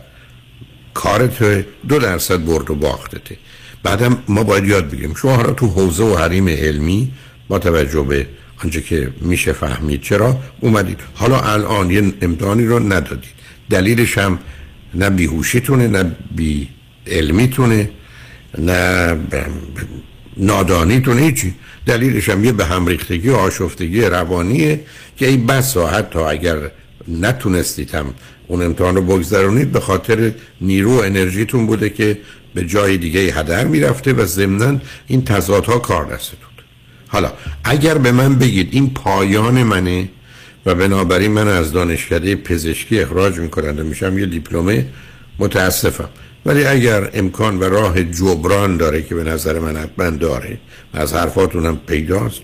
کارت دو درصد برد و باختته. بعدم ما باید یاد بگیم شما حالا تو حوزه و حریم علمی با توجه به آنچه که میشه فهمید چرا؟ اومدید. حالا الان یه امتحانی رو ندادید. دلیلش هم نه بیهوشیتونه نه بی علمیتونه. نه نادانیتونه هیچی دلیلش هم یه به هم ریختگی و آشفتگی روانیه که این بسا حتی اگر نتونستید هم اون امتحان رو بگذرونید به خاطر نیرو و انرژیتون بوده که به جای دیگه هدر می‌رفته و ضمنا این تضادها کار دستتون. حالا اگر به من بگید این پایان منه و بنابراین من از دانشکده پزشکی اخراج می‌کنند و میشم یه دیپلمه متاسفم. ولی اگر امکان و راه جبران داره که به نظر من حتما داره و از حرفاتونم پیداست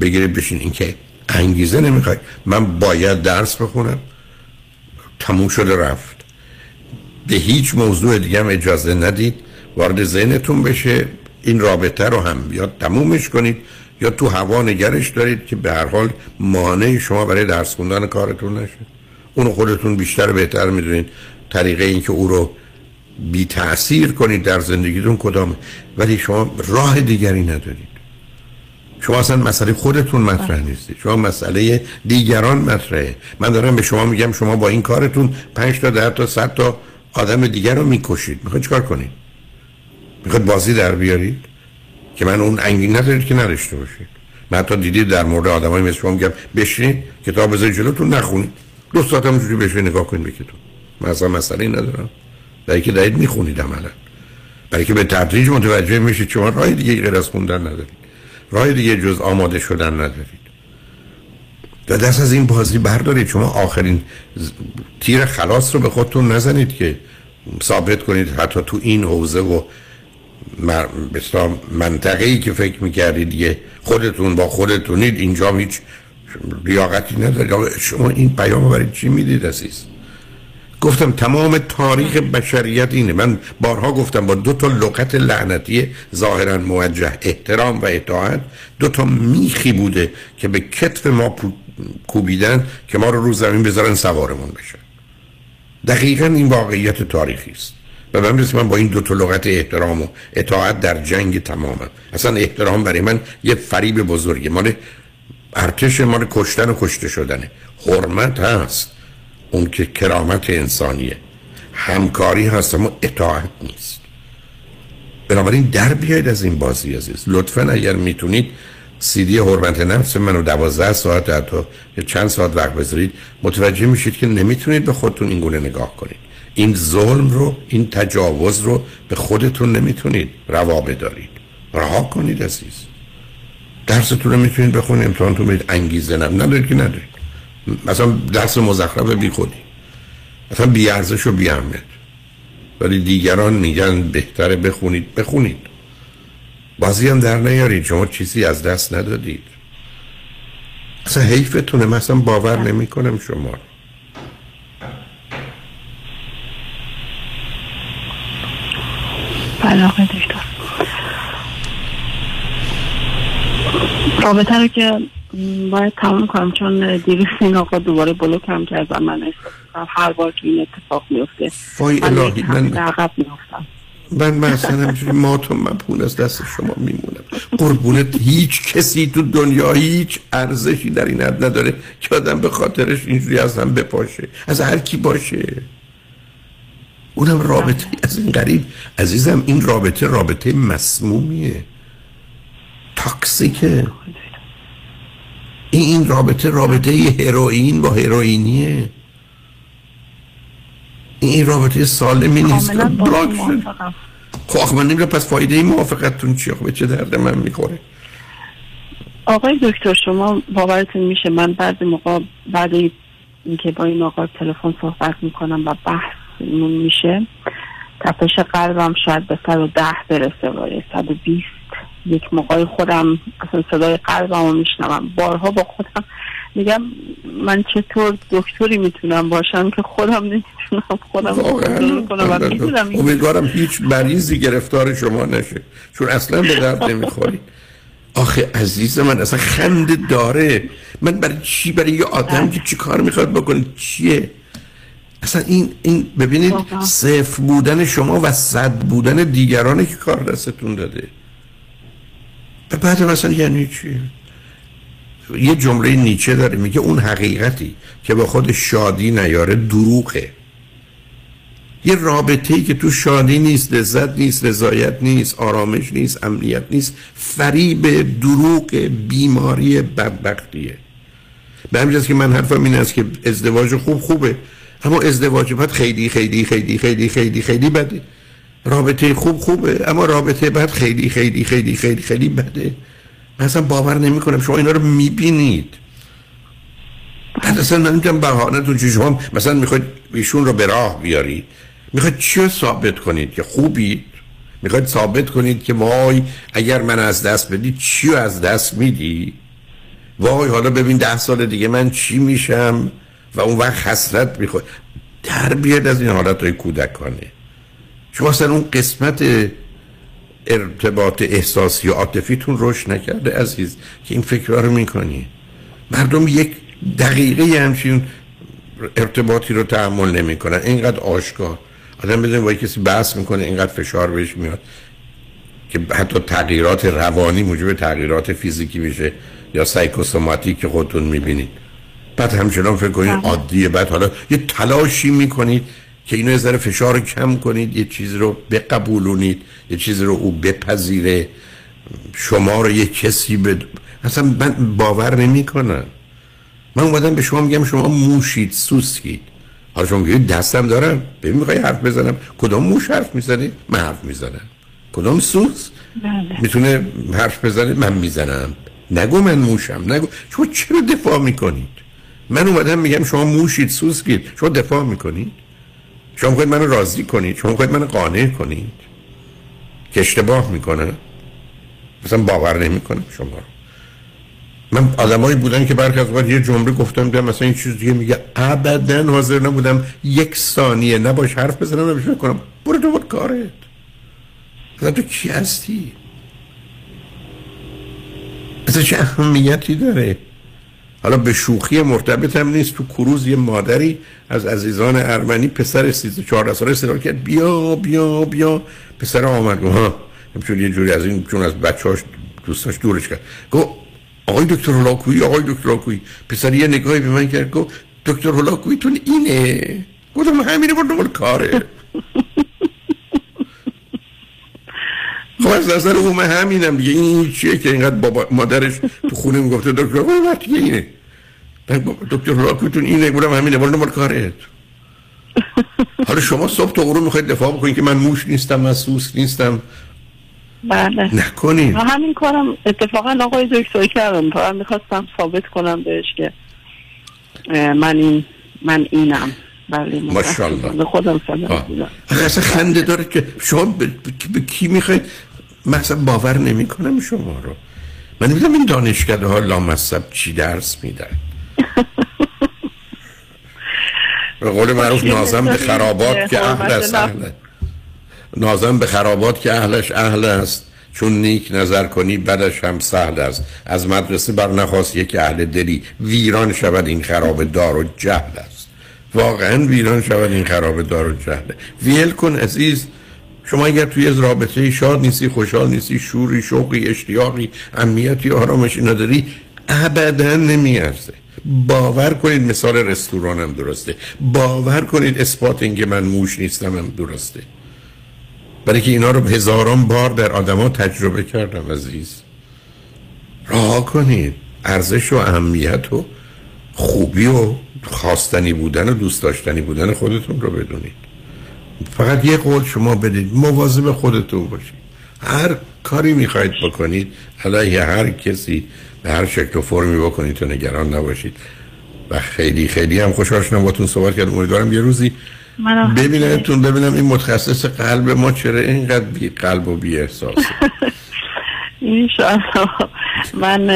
بگیرید بشین. این که انگیزه نمی‌خوای. من باید درس بخونم. تموم شده رفت. به هیچ موضوع دیگه هم اجازه ندید. وارد ذهنتون بشه. این رابطه رو هم یا تمومش کنید یا تو هوا نگرش دارید که به هر حال مانع شما برای درس خوندن کارتون نشه. اونو خودتون بیشتر بهتر می‌دونید. طریقه این که او رو بی تأثیر کنید در زندگیتون کدام ولی شما راه دیگری ندارید. شما اصلا مسئله خودتون مطرح نیستید. شما مسئله دیگران مطرحه. من دارم به شما میگم شما با این کارتون 5 تا 10 تا 100 تا آدم دیگر رو می‌کشید. می‌خواید چیکار کنید؟ می‌خواید بازی در بیارید؟ که من اون انگی ندارید که نداشته باشید. من حتی دیدید در مورد آدمای مثل شما میگم بشینید کتاب بذارید جلوتون نخونید. دو ساعت هم بشینید نگاه کنید به کتاب. من اصلا مسئله ندارم. برای که دارید می‌خونید عملا. برای که به تدریج متوجه میشید شما راه دیگه غیر از خوندن ندارید. راه دیگه جز آماده شدن ندارید. و دست از این بازی بردارید. شما آخرین تیر خلاص رو به خودتون نزنید که ثابت کنید حتی تو این حوزه و منطقه ای که فکر می‌کردید دیگه خودتون با خودتونید اینجا هیچ لیاقتی ندارید. شما این پیام برای چی می‌دید عزیز؟ گفتم تمام تاریخ بشریت اینه. من بارها گفتم با دو تا لغت لعنتی ظاهرا موجه احترام و اطاعت دو تا میخی بوده که به کتف ما کوبیدن که ما رو رو زمین بذارن سوارمون بشن دقیقا این واقعیت تاریخی است. و من من با این دو تا لغت احترام و اطاعت در جنگ تمامم. اصلا احترام برای من یه فریب بزرگه. مال ارتش مال کشتن و کشته شدنه. حرمت هست. اون که کرامت انسانیه. همکاری هست اما اطاعت نیست. بنابراین در بیاید از این بازی عزیز. لطفا اگر می‌تونید سیدی حرمت نفس منو دوازده ساعت حتی یا چند ساعت وقت بذارید متوجه میشید که نمی‌تونید به خودتون این گونه نگاه کنید. این ظلم رو این تجاوز رو به خودتون نمی‌تونید روا بدارید. رها کنید عزیز. درستون رو می‌تونید بخونید امتحانتون برید انگیزه نم ندارید که ندارید. مثلا درس مزخرف بی خودی مثلا بی ارزش و بی اهمیت. ولی دیگران میگن بهتره بخونید بخونید. بازی هم در نیارید. شما چیزی از دست ندادید. اصلا حیفتونه. مثلا باور نمی کنم شما. بله دکتر. رابطه رو که باید تمام کنم چون دیویس این آقا دوباره بلوک هم کرد و من احساس هر بار که این اتفاق میفته فای الهی من عقب میفتم من مثلا همجوری ماتم مبهون از دست شما میمونم. قربونت هیچ کسی تو دنیا هیچ ارزشی در این حد نداره که آدم به خاطرش اینجوری از هم بپاشه از هر کی باشه. اونم رابطه از این قریب عزیزم این رابطه رابطه مسمومیه. تاکسیکه. این این رابطه رابطه هروئین با هروئینیه. این رابطه سالمی نیست. بلاک شد. خب من نمی‌دونم پس فایده این موافقتتون چیه؟ خب به چه درد من می‌خوره؟ آقای دکتر شما باورتون میشه من بعد موقع بعد اینکه با این آقا تلفن صحبت می‌کنم و بحثمون میشه تپش قلبم شاید به 110 برسه و 120 یک موقع خودم اصلا صدای قلبم رو میشنوم. بارها با خودم میگم من چطور دکتری می‌تونم باشم که خودم نمی‌تونم خودم کنم این امیدوارم هیچ مریضی گرفتار شما نشه. چون اصلا به درد نمی‌خوری آخه عزیز من اصلا خنده داره. من برای چی؟ برای یه آدم که چی کار می‌خواد بکنه؟ چیه؟ اصلا این این ببینید صفر بودن شما و صد بودن دیگرانه که کار دستتون داده. و بعد مثلا یعنی چی؟ یه جمله نیچه داره میگه اون حقیقتی که با خود شادی نیاره دروغه. یه رابطه ای که تو شادی نیست لذت نیست رضایت نیست آرامش نیست امنیت نیست فریب دروغ بیماری بدبختیه. به همین جاست که من حرفم این است که ازدواج خوب خوبه اما ازدواج بعد خیلی خیلی خیلی خیلی خیلی خیلی بده. رابطه خوب خوبه اما رابطه بعد خیلی خیلی خیلی خیلی خیلی بده. من اصلا باور نمی کنم شما اینا رو می‌بینید. بعد اصلا بهانه تو چی شما مثلا می‌خواید ایشون رو به راه بیاری. می‌خواید چی رو ثابت کنید که خوبید؟ می‌خواید ثابت کنید که وای اگر من از دست بدی چی رو از دست میدی وای حالا ببین ده سال دیگه من چی میشم؟ و اون وقت حسرت می‌خواد در بیاد از این حالت های کودکانه. شما اصلا اون قسمت ارتباط احساسی و عاطفیتون رشد نکرده عزیز که این فکرها رو می‌کنی. مردم یک دقیقه همچین ارتباطی رو تحمل نمی‌کنن. اینقدر آشکار. آدم بدون با کسی بحث می‌کنه اینقدر فشار بهش میاد که حتی تغییرات روانی موجب تغییرات فیزیکی میشه یا سایکوسوماتیک که خودتون می‌بینید. بعد همچنان فکر کنید عادیه. بعد حالا یه تلاشی می‌کنید. که اینو یه ذره فشار رو کم کنید یه چیز رو بقبولونید یه چیز رو او بپذیره. شما رو یه کسی بد... اصلا من باور نمی‌کنم. من اومدم به شما میگم شما موشید سوسکید. حالا شما میگید دستم دارم. ببین می‌خوای حرف بزنم. کدام موش حرف می‌زنی؟ من حرف می‌زنم. کدام سوس؟ می‌تونه حرف بزنه؟ من می‌زنم. نگو من موشم نگو. شما چرا دفاع می‌کنید؟ من اومدم میگم شما موشید سوسکید. شما دفاع می‌کنید؟ شما می‌خواید منو راضی کنید. شما می‌خواید منو قانع کنید. که اشتباه می‌کنه. مثلا باور نمی‌کنم شما رو. من آدمایی بودن که برخی از اوقات یه جمله گفتم دیدم مثلا این چیز دیگه میگه. ابدا حاضر نبودم یک ثانیه نباش حرف بزنم نباش کنم. برو دنبال کارت. مثلا تو کی هستی؟ مثلا چه اهمیتی داره؟ حالا به شوخی مرتبط هم نیست. تو کروز یه مادری از عزیزان ارمنی پسر 13 14 ساله صدا کرد. بیا بیا بیا. پسر آمد. ها. همچون یه جوری از این چون از بچه‌هاش دوستاش دورش کرد. گفت آقای دکتر هلاکویی آقای دکتر هلاکویی پسر یه نگاهی به من کرد. گفت دکتر هلاکوییتون اینه؟ گفتم همینه برو دنبال کاره. خب از نظر اون من همینم دیگه. این چیه که اینقدر بابا مادرش تو خونه می‌گفته دکتر وقتی اینه. دکتر هلاکوییتون اینه. گفتم همینه برو دنبال کارت. حالا شما صبح تا غروب می‌خواید دفاع بکنید که من موش نیستم من سوس نیستم. بله. نکنید. من همین کارم اتفاقا آقای دکتر کردم. تا می‌خواستم ثابت کنم بهش که من این من اینم. بله ماشاءالله. خودم. بودم. آخه اصلا خنده داره که شما به, به کی می‌خواید من اصلا باور نمی کنم شما رو. من نمی‌دونم این دانشکده ها لامصب چی درس میدن. به قول معروف نازم به خرابات که اهل است اهل نازم به خرابات که اهلش اهل است. چون نیک نظر کنی بدش هم سهل است. از مدرسه بر نخواست یک اهل دلی. ویران شود این خراب دار و جهل است. واقعا ویران شود این خراب دار و جهل. ویل کن عزیز شما اگر توی رابطه شاد نیستی خوشحال نیستی شوری شوقی اشتیاقی امنیتی آرامشی نداری ابدا نمیارزه. باور کنید مثال رستورانم درسته. باور کنید اثبات اینکه من موش نیستم هم درسته. برای که اینا رو هزاران بار در آدما تجربه کردم عزیز. رها کنید. ارزش و اهمیت و خوبی و خواستنی بودن و دوست داشتنی بودن خودتون رو بدونید. فقط یه قول شما بدید. مواظب خودتون باشید. هر کاری می‌خواید بکنید علیه هر کسی به هر شکل و فرمی بکنید تو نگران نباشید. و خیلی خیلی هم خوشحال شدم باتون صحبت کردم. امیدوارم یه روزی ببینمتون ببینم این متخصص قلب ما چرا اینقدر بی قلب و بی احساسه. من.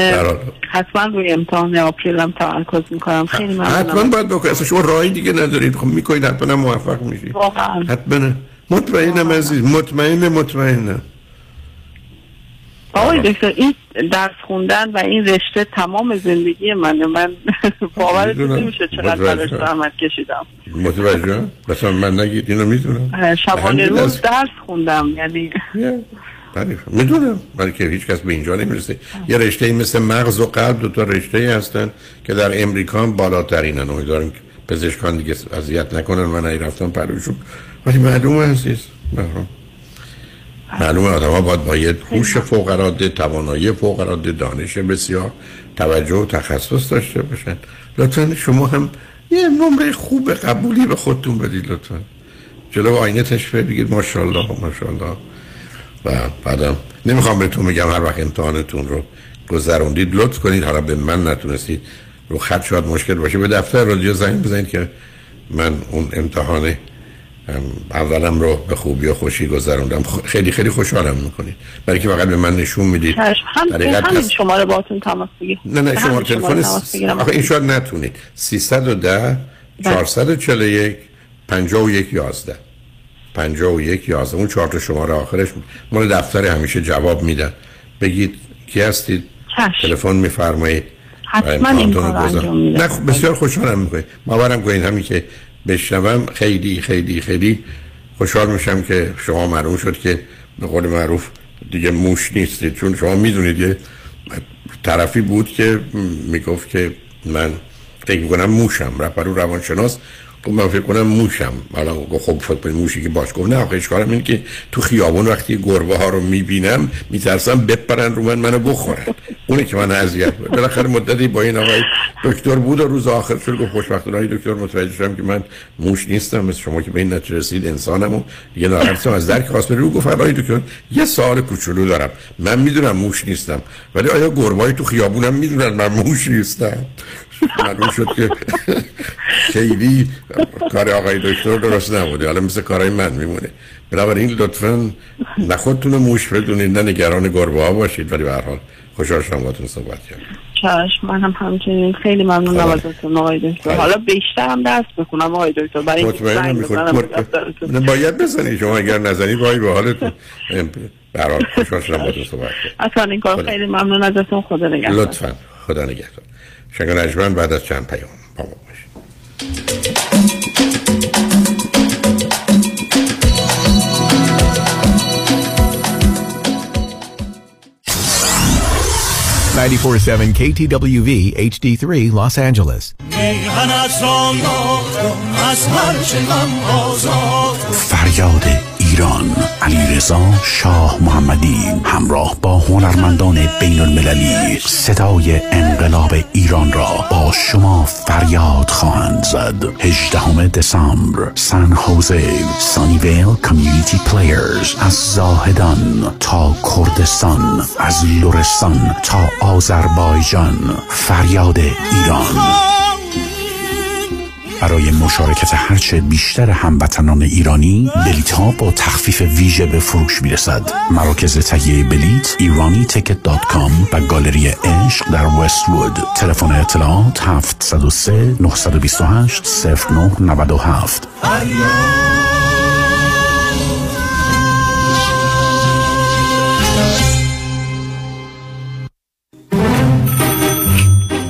حتما روی امتحان آپریلم تمرکز می‌کنم. خیلی حتما ممنونم باید بکنید اصلا شما راهی دیگه ندارید. خب می‌کنید حتما موفق میشید واقعا. حتما. مطمئنم عزیز. مطمئن مطمئنم. آقای دکتر این درس خوندن و این رشته تمام زندگی منه. من می‌دونم. نمیشه چقدر. براش زحمت کشیدم. متوجه. مثلا من نگید اینو می‌دونم. شبانه روز درس. خوندم. یعنی بله می‌دونم. ولی که هیچ کس به اینجا نمی‌رسه. یه رشته ای مثل مغز و قلب دو تا رشته ای هستن که در امریکا هم بالاترینن. امیدوارم که پزشکان دیگه اذیت نکنن من رفتم پلوشون. ولی معلومه عزیز. معلومه آدم ها باید با یه هوش فوق العاده توانایی فوق العاده دانش بسیار توجه و تخصص داشته باشن. لطفا شما هم یه نمره خوب قبولی به خودتون بدید لطفا. جلو آینه تشفه بگید ماشاءالله ماشاءالله. و بعدم نمی‌خوام بهتون بگم هر وقت امتحانتون رو گذروندید. لطف کنید. حالا به من نتونستید. رو خط شاید مشکل باشه. به دفتر رادیو زنگ بزنید که من اون امتحان ام، اولم رو به خوبی و خوشی گذروندم. خیلی خیلی خوشحالم می‌کنید. برای که فقط به من نشون می‌دید. هم همین هست. شماره باتون تماس بگیرم. نه نه شما تلفن. آخه این شاید نتونید. 310 441 51 11 51 11 اون چهار تا شماره آخرش مال دفتر همیشه جواب میدن. بگید کی هستید؟ تلفن میفرمایید. حتما این کار رو انجام میدم. نه خب، بسیار خوشحالم می‌کنید باورم کنید همین که بشنوم خیلی خیلی خیلی خوشحال میشم که شما معلوم شد که به قول معروف دیگه موش نیستید. چون شما می‌دونید یه طرفی بود که می‌گفت که من فکر می‌کنم موشم. رفت رو روانشناس. من فکر کنم موشم. حالا گفت خب فکر کنم موشی که باش گفت. نه آخه اشکالم اینه که تو خیابون وقتی گربه ها رو می‌بینم میترسم بپرن رو من منو بخورن. اونه که من اذیت بود بالاخره مدتی با این آقای دکتر بود و روز آخر شد گفت خوشبختانه دکتر متوجه شدم که من موش نیستم. مثل شما که به این نتیجه رسید انسانم و دیگه ناراحتم از درک خواست رو گفت آقای دکتر یه سوال کوچولو دارم. من می‌دونم موش نیستم ولی آیا گربه‌های تو خیابونم می‌دونن من موش نیستم؟ معلوم شد که خیلی کار آقای دکتر درست نبوده. حالا مثل کارهای من میمونه. بنابراین لطفا نه خودتون موش بدونید نه نگران گربه ها باشید. ولی به هر حال خوشحال شدم باهاتون صحبت کردم. چشم من هم همچنین خیلی ممنونم خدا. ازتون آقای دکتر. حالا بیشتر هم درس بخونم آقای دکتر. برای. نه، باید بزنید. شما اگر نزنید وای به حالتون. به هر حال خوشحال شدم باهاتون صحبت کردم. اصلا این کار. خیلی ممنون ازتون. خدا نگهدار. لطفا. خدا نگهدار. شنگ نجمن بعد از چند پیام با ما باشید 947 KTWV HD3 Los Angeles. میهنت را یافتم از هر چه غم آزاد فریاد ایران. علیرضا شاه محمدی همراه با هنرمندان بین المللی صدای انقلاب ایران را با شما فریاد خواهند زد. 18 دسامبر سن خوزه سانیویل کمیونیتی پلیرز از زاهدان تا کردستان از لرستان تا آذربایجان. فریاد ایران. برای مشارکت هرچه بیشتر هموطنان ایرانی بلیت ها با تخفیف ویژه به فروش می‌رسد. مراکز تهیه بلیت ایرانی تیکت دات کام و گالری عشق در وست وود تلفن اطلاعات 703 928 0997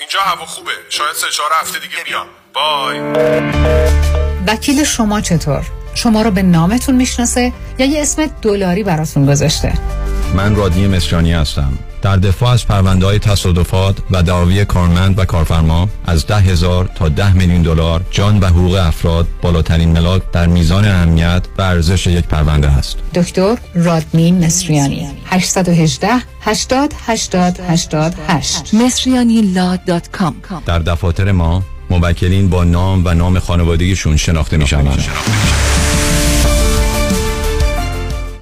اینجا هوا خوبه. شاید سه چهار هفته دیگه بیام. بای. وکیل شما چطور؟ شما رو به نامتون می‌شناسه یا یه اسم دلاری براتون گذاشته؟ من رادنی مصریانی هستم. در دفاع از پرونده های تصادفات و دعاوی کارمند و کارفرما از ده هزار تا ده میلیون دلار جان و حقوق افراد بالاترین ملاک در میزان اهمیت و ارزش یک پرونده است. دکتر رادمین مصریانی 818 80 80 88 مصریانی در دفاتر ما موکلین با نام و نام خانوادگیشون شناخته می شوند.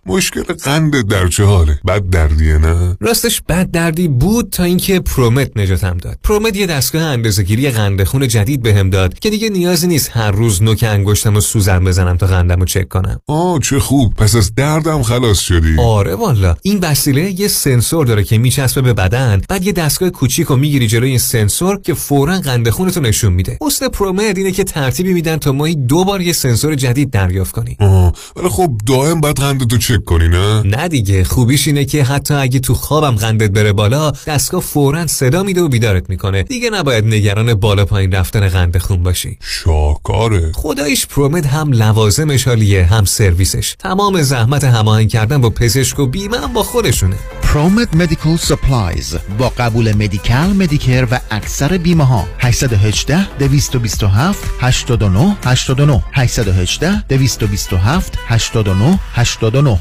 مشکل قند در چه حاله بد دردیه نه؟ راستش بد دردی بود تا اینکه پرومت نجاتم داد. پرومت یه دستگاه اندازه‌گیری قند خون جدید بهم داد که دیگه نیازی نیست هر روز نوک انگشتم و سوزن بزنم تا قندم رو چک کنم. آه چه خوب. پس از دردم خلاص شدی. آره والا. این وسیله یه سنسور داره که میچسبه به بدن بعد یه دستگاه کوچیک و می‌گیری جلوی این سنسور که فورا قند خونتو نشون میده. اصل پرومت اینه که ترتیبی میدن تا ماهی دو بار یه سنسور جدید دریافت کنی. آه ولی خب دائم بعد قندتو چک کنی نه نه دیگه خوبیش اینه که حتی اگه تو خوابم قندت بره بالا دستگاه فورا صدا میده و بیدارت می‌کنه. دیگه نباید نگران بالا پایین رفتن قند خون باشی. شاهکاره خداییش ProMed هم لوازمش عالیه هم سرویسش. تمام زحمت هماهنگ کردن با پزشک و بیمه هم با خودشونه. ProMed Medical Supplies با قبول Medi-Cal Medicare و اکثر بیمه ها. 818 227 89 89 818 227 89 89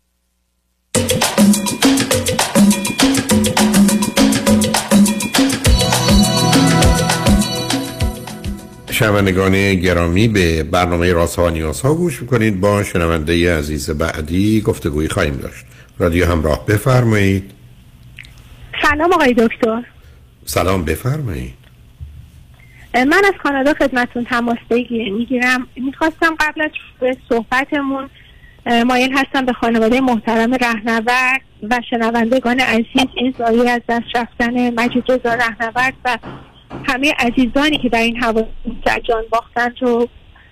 شنوندگان گرامی به برنامه راست ها و نیاز ها گوش می‌کنید. با شنونده عزیز بعدی گفتگوی خواهیم داشت. رادیو همراه بفرمایید. سلام آقای دکتر. سلام بفرمایید. من از کانادا خدمتون تماس می‌گیرم. می‌خواستم قبل از صحبتمون مایل هستم به خانواده محترم رهنورد و شنوندگان عزیز این زایی از دست رفتن مجید رضا رهنورد و همه عزیزانی که در این حوادث جان باختن رو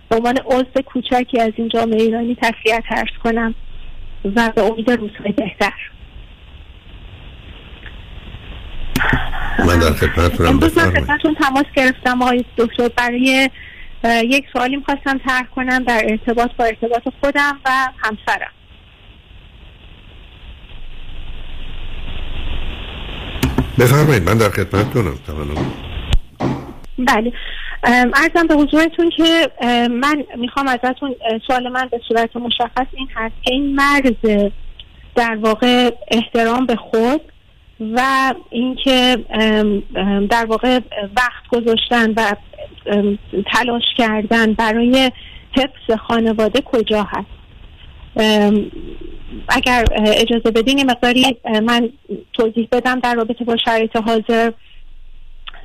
به عنوان عضو کوچکی از این جامعه ایرانی تسلیت ارز کنم و به امید روزهای بهتر. من در خدمتتونم امروز من خدمتتون تماس گرفتم آقای دکتر. برای یک سوالی می‌خواستم طرح کنم در ارتباط با ارتباط خودم و همسرم. بفرمایید من در خدمتتونم تمام. بله. ارزم به حضورتون که من می‌خوام ازتون سوال من به صورت مشخص این هست. که این مرز در واقع احترام به خود و اینکه در واقع وقت گذاشتن و تلاش کردن برای حفظ خانواده کجا هست. اگر اجازه بدین مقداری من توضیح بدم در رابطه با شرایط حاضر.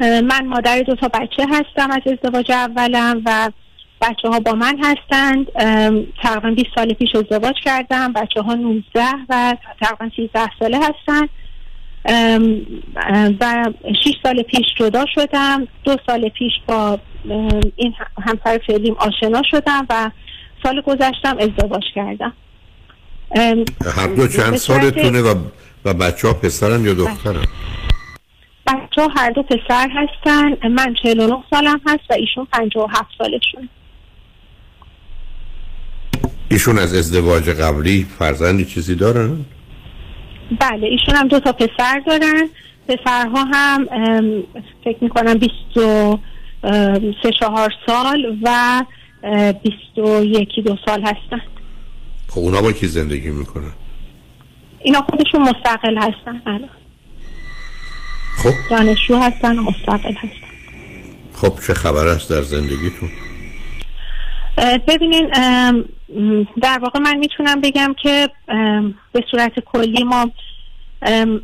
من مادر دو تا بچه هستم از ازدواج اولم و بچه ها با من هستند. تقریبا 20 سال پیش ازدواج کردم. بچه ها 19 و تقریبا 13 ساله هستند و 6 سال پیش جدا شدم. دو سال پیش با این همسر فعلیم آشنا شدم و سال گذشتم ازدواج کردم. هر دو چند سالتونه و و بچه ها پسرن یا دخترن؟ بچه ها هر دو پسر هستن من 49 سالم هست و ایشون 57 سالشون. ایشون از ازدواج قبلی فرزندی چیزی دارن؟ بله ایشون هم دو تا پسر دارن. پسرها هم فکر می‌کنم 23 چهار سال و اه، 21 دو سال هستن. خب اونا با کی زندگی می‌کنن؟ اینا خودشون مستقل هستن الان. خب. دانشجو هستن و مستقل هستن. خب چه خبر است در زندگیتون؟ ببینین در واقع من می‌تونم بگم که به صورت کلی ما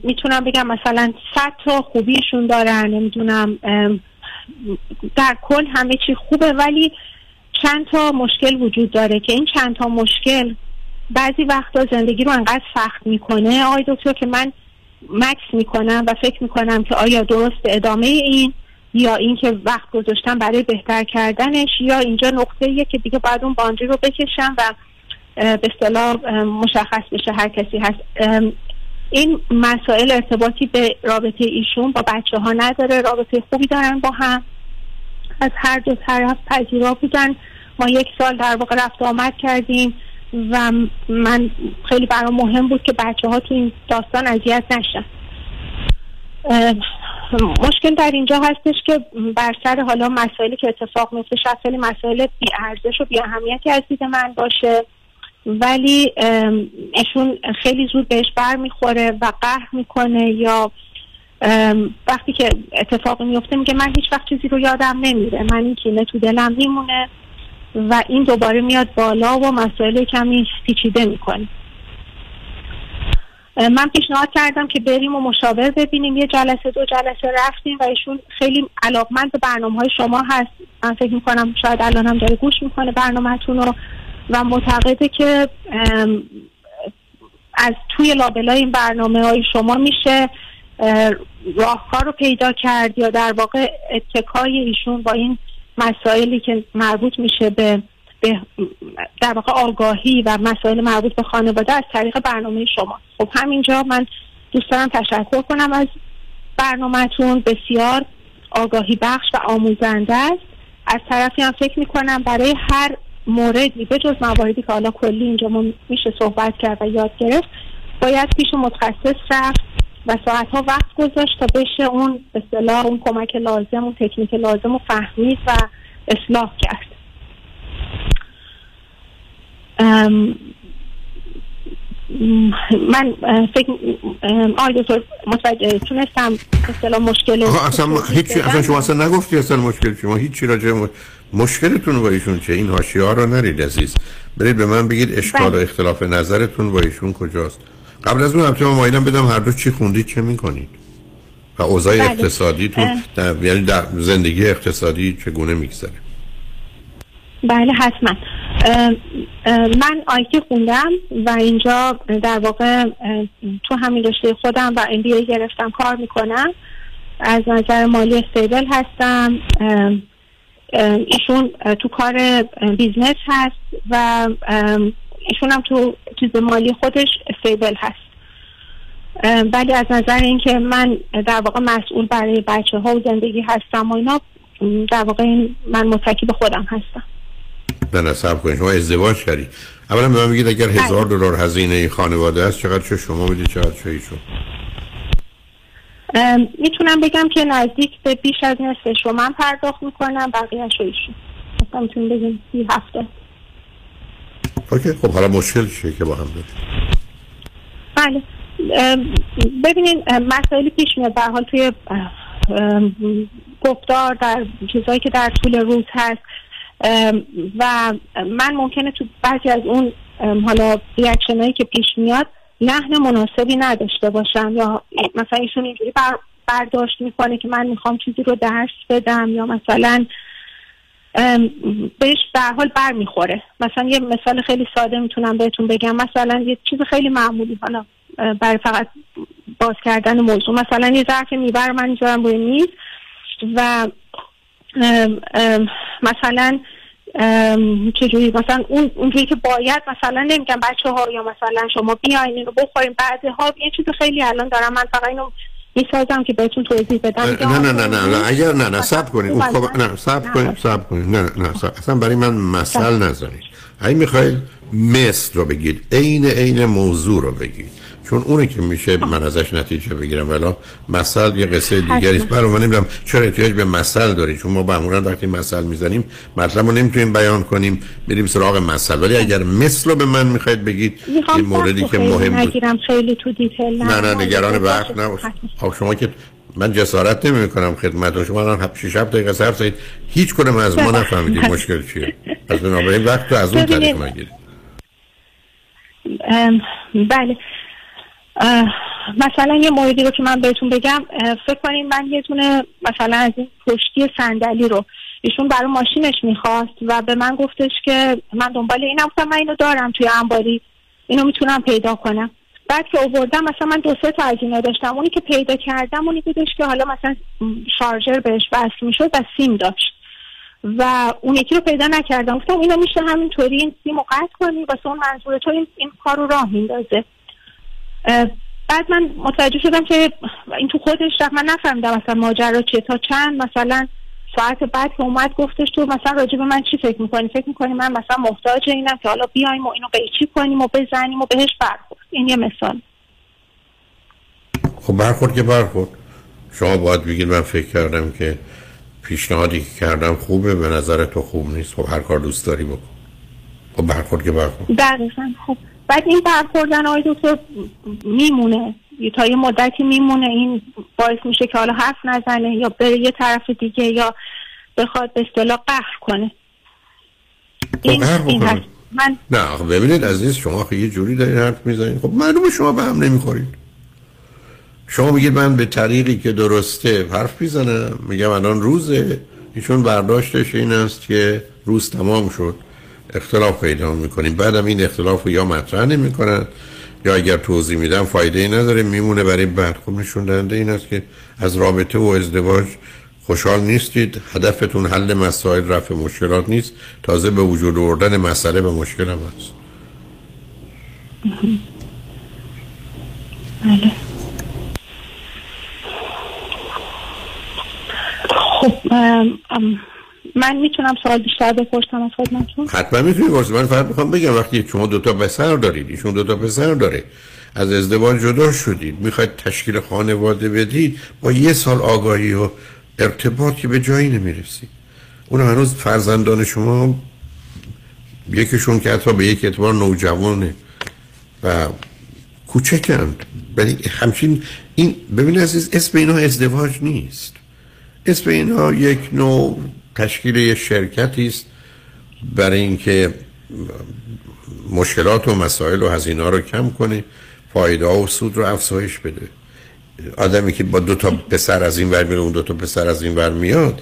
می‌تونم بگم مثلا صد تا خوبیشون دارن نمی‌دونم در کل همه چی خوبه ولی چند تا مشکل وجود داره که این چند تا مشکل بعضی وقتا زندگی رو انقدر سخت می‌کنه. آقای دکتر که من مکس می‌کنم و فکر می‌کنم که آیا درست ادامه این یا اینکه وقت گذاشتم برای بهتر کردنش یا اینجا نقطه ایه که دیگه باید اون باندری رو بکشم و به اصطلاح مشخص بشه هر کسی هست. این مسائل ارتباطی به رابطه ایشون با بچه ها نداره. رابطه خوبی دارن با هم. از هر دو طرف پذیرا بودن. ما یک سال در واقع رفت آمد کردیم. و من خیلی برام مهم بود که بچه ها تو این داستان اذیت نشن. مشکل در اینجا هستش که بر سر حالا مسائلی که اتفاق میفته شاید خیلی مسائل بی ارزش و بی اهمیتی از دید من باشه. ولی ایشون خیلی زود بهش بر می‌خوره و قهر می‌کنه یا وقتی که اتفاقی میفته میگه من هیچ وقت چیزی رو یادم نمیره. من این کینه تو دلم میمونه. و این دوباره میاد بالا و مسائل کمی پیچیده می‌کنه. من پیشنهاد کردم که بریم و مشاور ببینیم. یه جلسه دو جلسه رفتیم و ایشون خیلی علاقمند به برنامه های شما هست. من فکر می‌کنم شاید الان هم داره گوش می‌کنه برنامهتون رو و معتقده که از توی لابلای این برنامه های شما میشه اه، راهکار رو پیدا کرد یا در واقع اتکای ایشون با این مسائلی که مربوط میشه به به در واقع آگاهی و مسائل مربوط به خانواده از طریق برنامه شما. خب همینجا من دوست دارم تشکر کنم از برنامهتون. بسیار آگاهی بخش و آموزنده است. از طرفی هم فکر می‌کنم برای هر موردی به جز مواردی که حالا کلی اینجا میشه صحبت کرد و یاد گرفت باید پیش متخصص رفت. و ساعتها وقت گذاشت تا بشه اون اصطلاح اون کمک لازم اون تکنیک لازم رو فهمید و اصلاح کرد ام، م، من فکر آقای دکتر متوجه تونستم مشکل اصلا هیچی بدم؟ اصلا شما اصلا نگفتی اصلا مشکل شما هیچی راجع به مشکلتون با ایشون چه این حاشیه ها رو نرید عزیز برید به من بگید اشکال و بله. اختلاف نظرتون با ایشون کجاست قبل از اون البته من مایلم بدم هر دو چی خوندید چه می‌کنید و اوضاع بله. اقتصادیتون اه. در یعنی در زندگی اقتصادی چگونه میگذره؟ بله حتما. اه، اه، من آیتی خوندم و اینجا در واقع تو همین رشته خودم و MBA گرفتم کار می‌کنم. از نظر مالی stable هستم. اه، اه، ایشون تو کار business هست و ایشون هم تو چیز مالی خودش stable هست. ولی از نظر اینکه من در واقع مسئول برای بچه ها و زندگی هستم و اینا در واقع این من متکی به خودم هستم. نه نه صبر کنید. شما ازدواج کردی. اولا به من بگید اگر هزار دلار هزینه این خانواده است چقدر چه شما می‌دید چقدر چه ایشون؟ می‌تونم بگم که نزدیک به بیش از نصفش رو من پرداخت می‌کنم بقیهش رو ایشون. مثلا می‌تونیم بگیم سی هفته اوکی خب حالا مشکل چیه که با هم دارید بله ببینین مسائلی پیش میاد. به حال توی گفتار در چیزهایی که در طول روز هست. و من ممکنه تو بعضی از اون حالا ریاکشن هایی که پیش میاد لحن مناسبی نداشته باشم. یا مثلا ایشون اینجوری بر برداشت می‌کنه که من می‌خوام چیزی رو درس بدم یا مثلا بهش در حال بر می‌خوره مثلا یه مثال خیلی ساده می‌تونم بهتون بگم. مثلا یه چیز خیلی معمولی حالا برای فقط باز کردن موضوع. مثلا یه ظرف میبر من می‌ذارم روی میز و مثلا ام، چجوری؟ مثلا اون اونجوری که باید مثلا نمیگم بچه ها یا مثلا شما بیاین اینو بخوریم بعضی ها یه چیز خیلی الان دارم من فقط اینو می‌سازم که بهتون توضیح بدم نه نه نه نه اگر نه نه صبر کنید اون خب نه صبر کنید صبر کنید نه نه صبر. اصلا برای من مثل نزنید اگه می‌خواید مثل رو بگید عین عین موضوع رو بگید. چون اونه که میشه من ازش نتیجه بگیرم ولی مثل یه قصه دیگری است. برای من نمی‌دونم چرا احتیاج به مثل دارید. چون ما معمولا وقتی مثل می‌زنیم مطلب رو نمی‌تونیم بیان کنیم بریم سراغ مثل. ولی اگر مثل رو به من می‌خواید بگید یه موردی که مهم بود. نگیرم. خیلی تو دیتیل نه نه نگران وقت خب شما که من جسارت نمی کنم خدمت شما الان 6 7 دقیقه صرف زدید هیچ کنم از ما نفهمیدید مشکل چیه. پس بنابراین وقت رو از اون طریق نگیرید. بله. مثلا یه موردی رو که من بهتون بگم فکر کنین من یه دونه مثلا از این پشتی صندلی رو ایشون برای ماشینش می‌خواست و به من گفتش که من دنبال اینم گفتم من اینو دارم توی انباری اینو می‌تونم پیدا کنم. بعد که آوردم مثلا من دو سه تا از اینا داشتم. اونی که پیدا کردم اونی بودش که حالا مثلا شارژر بهش وصل می‌شد و سیم داشت. و اون یکی رو پیدا نکردم. گفتم اینو میشه همینطوری این سیم رو قطع کنی واسه اون منظور تو این, این کار رو راه میندازه. بعد من متوجه شدم که این تو خودش رفت. من نفهمیدم مثلا ماجرا چیه. تا چند؟ مثلا ساعت بعد که اومد گفتش تو مثلا راجع به من چی فکر می‌کنی؟ فکر می‌کنی من مثلا محتاج اینم که حالا بیایم و اینو قیچی کنیم و بزنیم و بهش برخورد. این یه مثال. خب برخورد که برخورد. شما باید بگید من فکر کردم که پیشنهادی که کردم خوبه. به نظر تو خوب نیست. خب هر کار دوست داری بکن. خب برخورد که برخورد. دقیقا خب بعد این برخوردن آقای دکتر میمونه. تا یه مدتی میمونه. این باعث میشه که حالا حرف نزنه یا بره یه طرف دیگه یا بخواد به اصطلاح قهر کنه. این, قهر این بکنه. هست من نه ببینید عزیز شما یه جوری دارین حرف می‌زنید خب معلومه شما به هم نمی‌خورید. شما میگید من به طریقی که درسته حرف می‌زنم. میگم الان روزه. ایشون برداشتش این است که روز تمام شد. اختلاف پیدا می‌کنیم. بعدم این اختلاف رو یا مطرح نمی‌کنن یا اگر توضیح میدم فایده ای نداره میمونه برای بعد. خب نشون دهنده این است که از رابطه و ازدواج خوشحال نیستید. هدفتون حل مسائل رفع مشکلات نیست. تازه به وجود آوردن مسئله به مشکل هم هست. بله. خب من می‌تونم سوال بیشتر بپرسم از خدمتتون؟ حتما می‌تونید واسه من فقط می‌خوام بگم وقتی شما دوتا پسر دارید ایشون دوتا پسر داره از ازدواج جدا شدید می‌خواید تشکیل خانواده بدید با یه سال آگاهی و ارتباط که به جایی نمی‌رسید اون هنوز فرزندان شما یکیشون که حتی به یک اعتبار نوجوانه و کوچکند. ولی همچین این ببین عزیز اسم اینا ازدواج نیست. اسم اینها یک نوع تشکیل یک شرکتی است برای اینکه مشکلات و مسائل و هزینه رو کم کنه فایده و سود رو افزایش بده. آدمی که با دو تا پسر از این ور میره اون دو تا پسر از این ور میاد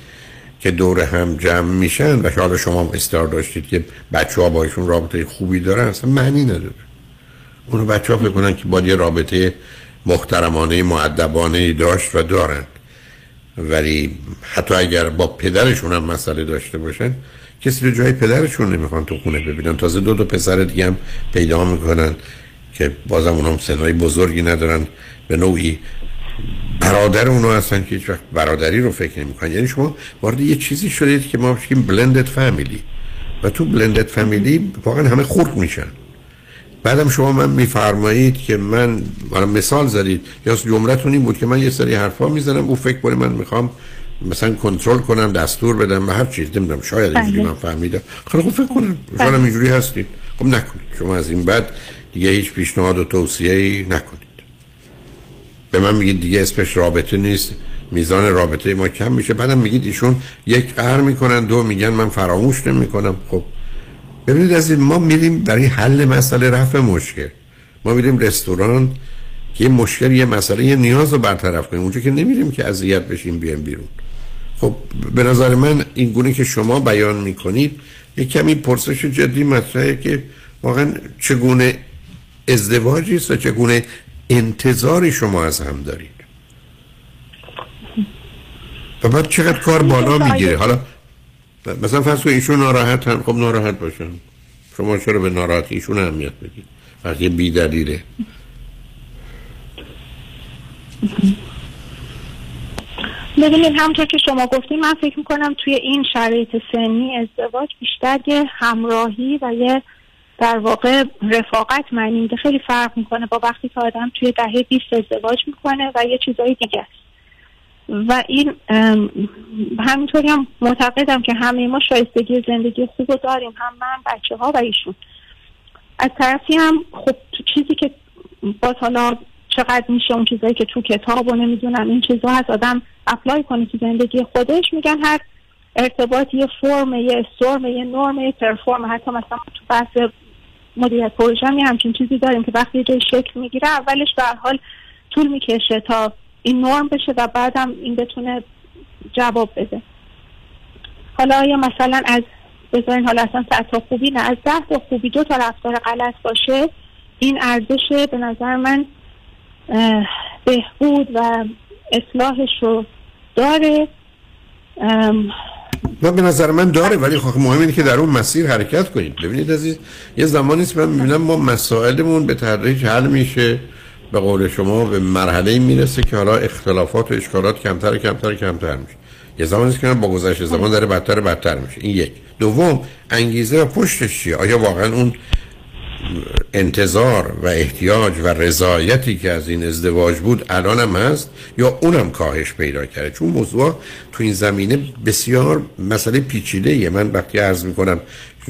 که دور هم جمع میشن و حالا شما استار داشتید که بچه ها با ایشون رابطه خوبی دارن اصلا معنی نداره. اونو بچه ها فکر که باید یه رابطه محترمانه معدبانه داشت و دارن. ولی حتی اگر با پدرشون هم مسئله داشته باشن کسی رو جای پدرشون نمی‌خوان تو خونه ببینن. تازه دو تا پسر دیگه هم پیدا می‌کنن که بازم اونها هم سنهای بزرگی ندارن. به نوعی برادر اونو هستن که هیچ وقت برادری رو فکر نمی یعنی شما وارد یه چیزی شدید که ما بشیم بلندد فامیلی و تو بلندد فامیلی واقعا همه خورد میشن. بعدم شما من میفرمایید که من مثال زدید یا جملتون این بود که من یه سری حرفا می‌زنم او فکر کنه من می‌خوام مثلا کنترل کنم دستور بدم و هر چیز. نمی‌دونم شاید اینجوری بله. من فهمیدم. خیلی خوب فکر کنم شاید بله. اینجوری هستید. خب نکنید. شما از این بعد دیگه هیچ پیشنهاد و توصیه ای نکنید. به من میگید دیگه اسمش رابطه نیست میزان رابطه ما کم میشه. بعدم میگید ایشون یک قهر می‌کنن دو میگن من فراموش نمی‌کنم. خب. ببینید از این ما میریم برای حل مسئله رفع مشکل. ما میریم رستوران که یه مشکل یه مسئله یه نیاز رو برطرف کنیم. اونجا که نمیریم که اذیت بشیم بیایم بیرون. خب به نظر من این گونه که شما بیان می‌کنید یه کمی پرسش جدی مطرحه که واقعا چگونه ازدواجی است و چگونه انتظاری شما از هم دارید. و بعد چقدر کار بالا می‌گیره؟ حالا مثلا فرض کنید ایشون ناراحت هم خب ناراحت باشن. شما چرا به ناراحتی ایشون اهمیت بدید وقتی بی دلیله ببینید همونطور که شما گفتیم من فکر می‌کنم توی این شرایط سنی ازدواج بیشتر یه همراهی و یه در واقع رفاقت معنی میده. خیلی فرق می‌کنه با وقتی که آدم توی دهه 20 ازدواج می‌کنه و یه چیزایی دیگه است. و این همینطوری هم معتقدم که همه ما شایستگی زندگی خوب داریم هم من بچه ها و ایشون. از طرفی هم خب تو چیزی که باز حالا چقدر میشه اون چیزایی که تو کتاب و نمی‌دونم این چیزها هست آدم اپلای کنه تو زندگی خودش میگن هر ارتباط یه فرم یه استورم یه نرم یه پرفورم. حتی مثلا تو بحث مدیریت پروژه هم همچین چیزی داریم که وقتی یه شکل می‌گیره اولش به حال طول می‌کشه تا این نرم بشه و بعدم این بتونه جواب بده. حالا یا مثلا از بذارین حالا اصلا تا خوبی نه از ده تا خوبی دو تا رفتار غلط باشه این ارزش به نظر من بهبود و اصلاحش رو داره. و به نظر من داره ولی خب مهم اینه که در اون مسیر حرکت کنید. ببینید عزیز یه زمانی است من می‌بینم ما مسائلمون به تدریج حل میشه. به قول شما به مرحله می‌رسه که حالا اختلافات و اشکالات کمتر کمتر کمتر میشه. یه زمانی که با گذشت زمان داره بدتر بدتر میشه. این یک. دوم انگیزه و پشتش چیه؟ آیا واقعا اون انتظار و احتیاج و رضایتی که از این ازدواج بود الان هم هست یا اونم کاهش پیدا کرده؟ چون موضوع تو این زمینه بسیار مسئله پیچیده من وقتی عرض می‌کنم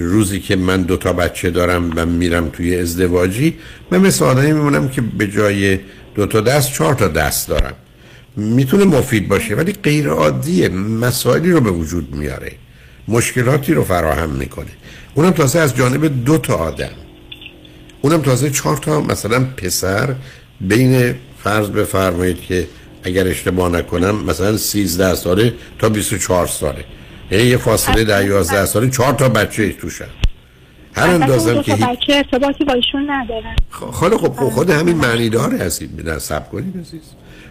روزی که من دو تا بچه دارم و میرم توی ازدواجی من مثل آدمی میمونم که به جای دو تا دست چهار تا دست دارم. می‌تونه مفید باشه ولی غیر عادیه مسائلی رو به وجود میاره. مشکلاتی رو فراهم می‌کنه. اونم تازه از جانب دو تا آدم. اونم تازه چهار تا مثلا پسر بین فرض بفرمایید که اگر اشتباه نکنم مثلا 13 ساله تا 24 ساله. یعنی یه فاصله در 11 ساله چهار تا بچه توشن. هر اندازم که بچه ارتباطی با ایشون ندارن. خب خب خود همین معنی داره هستید بدن سب کنید عزیز.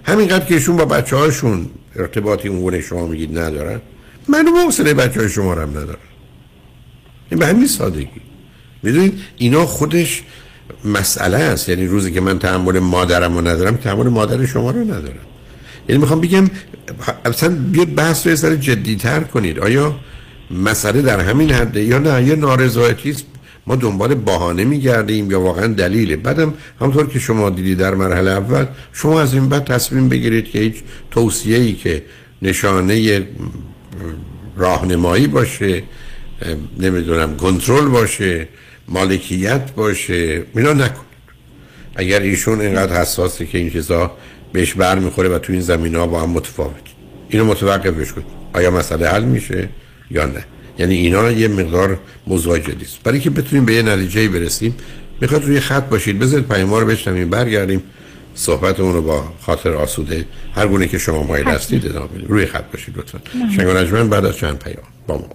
همینقدر که ایشون با بچه هاشون ارتباطی اون شما میگید ندارن من حوصله بچه های شما هم ندارم این به همین سادگی. می‌دونید اینا خودش مسئله است. یعنی روزی که من تحمل مادرم رو ندارم تحمل مادر شما رو ندارم. یعنی می‌خوام بگم اصلا بیاد بحث رو سر جدی تر کنید. آیا مسئله در همین حده یا نه؟ یه نارضایتی ما دنبال بهانه میگردیم یا واقعا دلیله. بعدم همطور که شما دیدی در مرحله اول شما از این بعد تصمیم بگیرید که هیچ توصیه ای که نشانه راهنمایی باشه نمی‌دونم کنترل باشه مالکیت باشه اینا نکنید. اگر ایشون اینقدر حساسه که این چیزا بهش بر می‌خوره و تو این زمین ها با هم متفاوت. اینو متوقفش کنید آیا مسئله حل میشه یا نه؟ یعنی اینا یه مقدار موضوع جدی است برای که بتونیم به یه نتیجه برسیم می‌خواد روی خط باشید. بذارید پیام رو بشنویم برگردیم. صحبتمون رو با خاطر آسوده هر گونه که شما مایل هستید ادامه روی خط باشید لطفا. شنگ بعد از چند پیام. با ما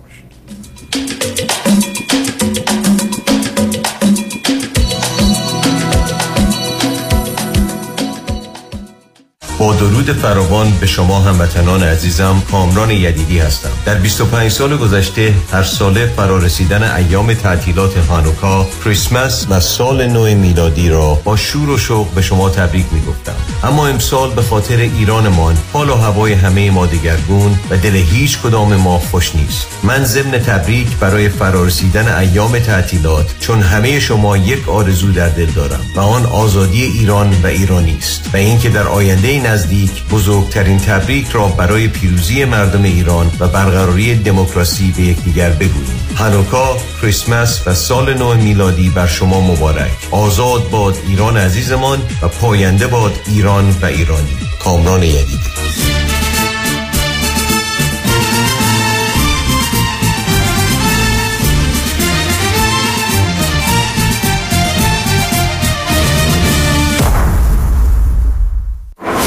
با درود فراوان به شما هموطنان عزیزم کامران یدیدی هستم. در 25 سال گذشته هر ساله فرارسیدن ایام تعطیلات هانوکا کریسمس و سال نو میلادی را با شور و شوق به شما تبریک می گفتم اما امسال به خاطر ایرانمان حال و هوای همه ما دگرگون و دل هیچ کدام ما خوش نیست. من ضمن تبریک برای فرارسیدن ایام تعطیلات چون همه شما یک آرزو در دل دارم و آن آزادی ایران و ایرانی است و اینکه در آینده نزدیک بزرگترین تبریک را برای پیروزی مردم ایران و برقراری دموکراسی به یکدیگر بگوییم. هانوکا، کریسمس و سال نو میلادی بر شما مبارک. آزاد باد ایران عزیزمان و پاینده باد ایران و ایرانی. کامران یدیدی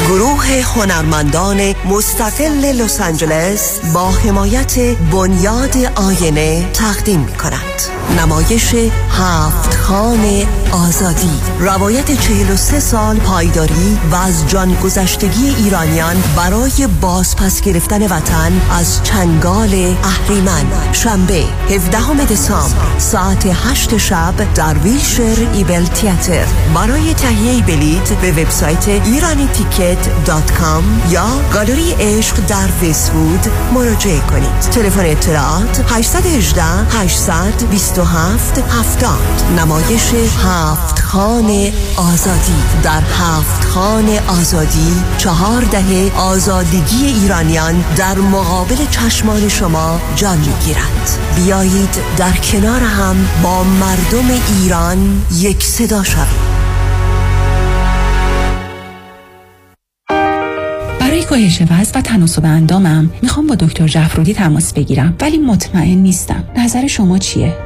گروه هنرمندان مستقل لس آنجلس با حمایت بنیاد آینه تقدیم می کند نمایش هفت خان آزادی. روایت 43 سال پایداری و از جان گذشتگی ایرانیان برای بازپس گرفتن وطن از چنگال اهریمن. شنبه 17 دسامبر ساعت 8 شب در ویلشر ایبل تیاتر. برای تهیه بلیت به وبسایت ایرانی تیکت یا گالری عشق در ویسوود مراجعه کنید. تلفن اطلاعات 818 827 70 نمایش هفت خان آزادی. در هفت خان آزادی چهار دهه آزادگی ایرانیان در مقابل چشمان شما جان می‌گیرد بیایید در کنار هم با مردم ایران یک صدا شویم. کاهش وزن و تناسب اندامم. می‌خوام با دکتر جعفرودی تماس بگیرم ولی مطمئن نیستم. نظر شما چیه؟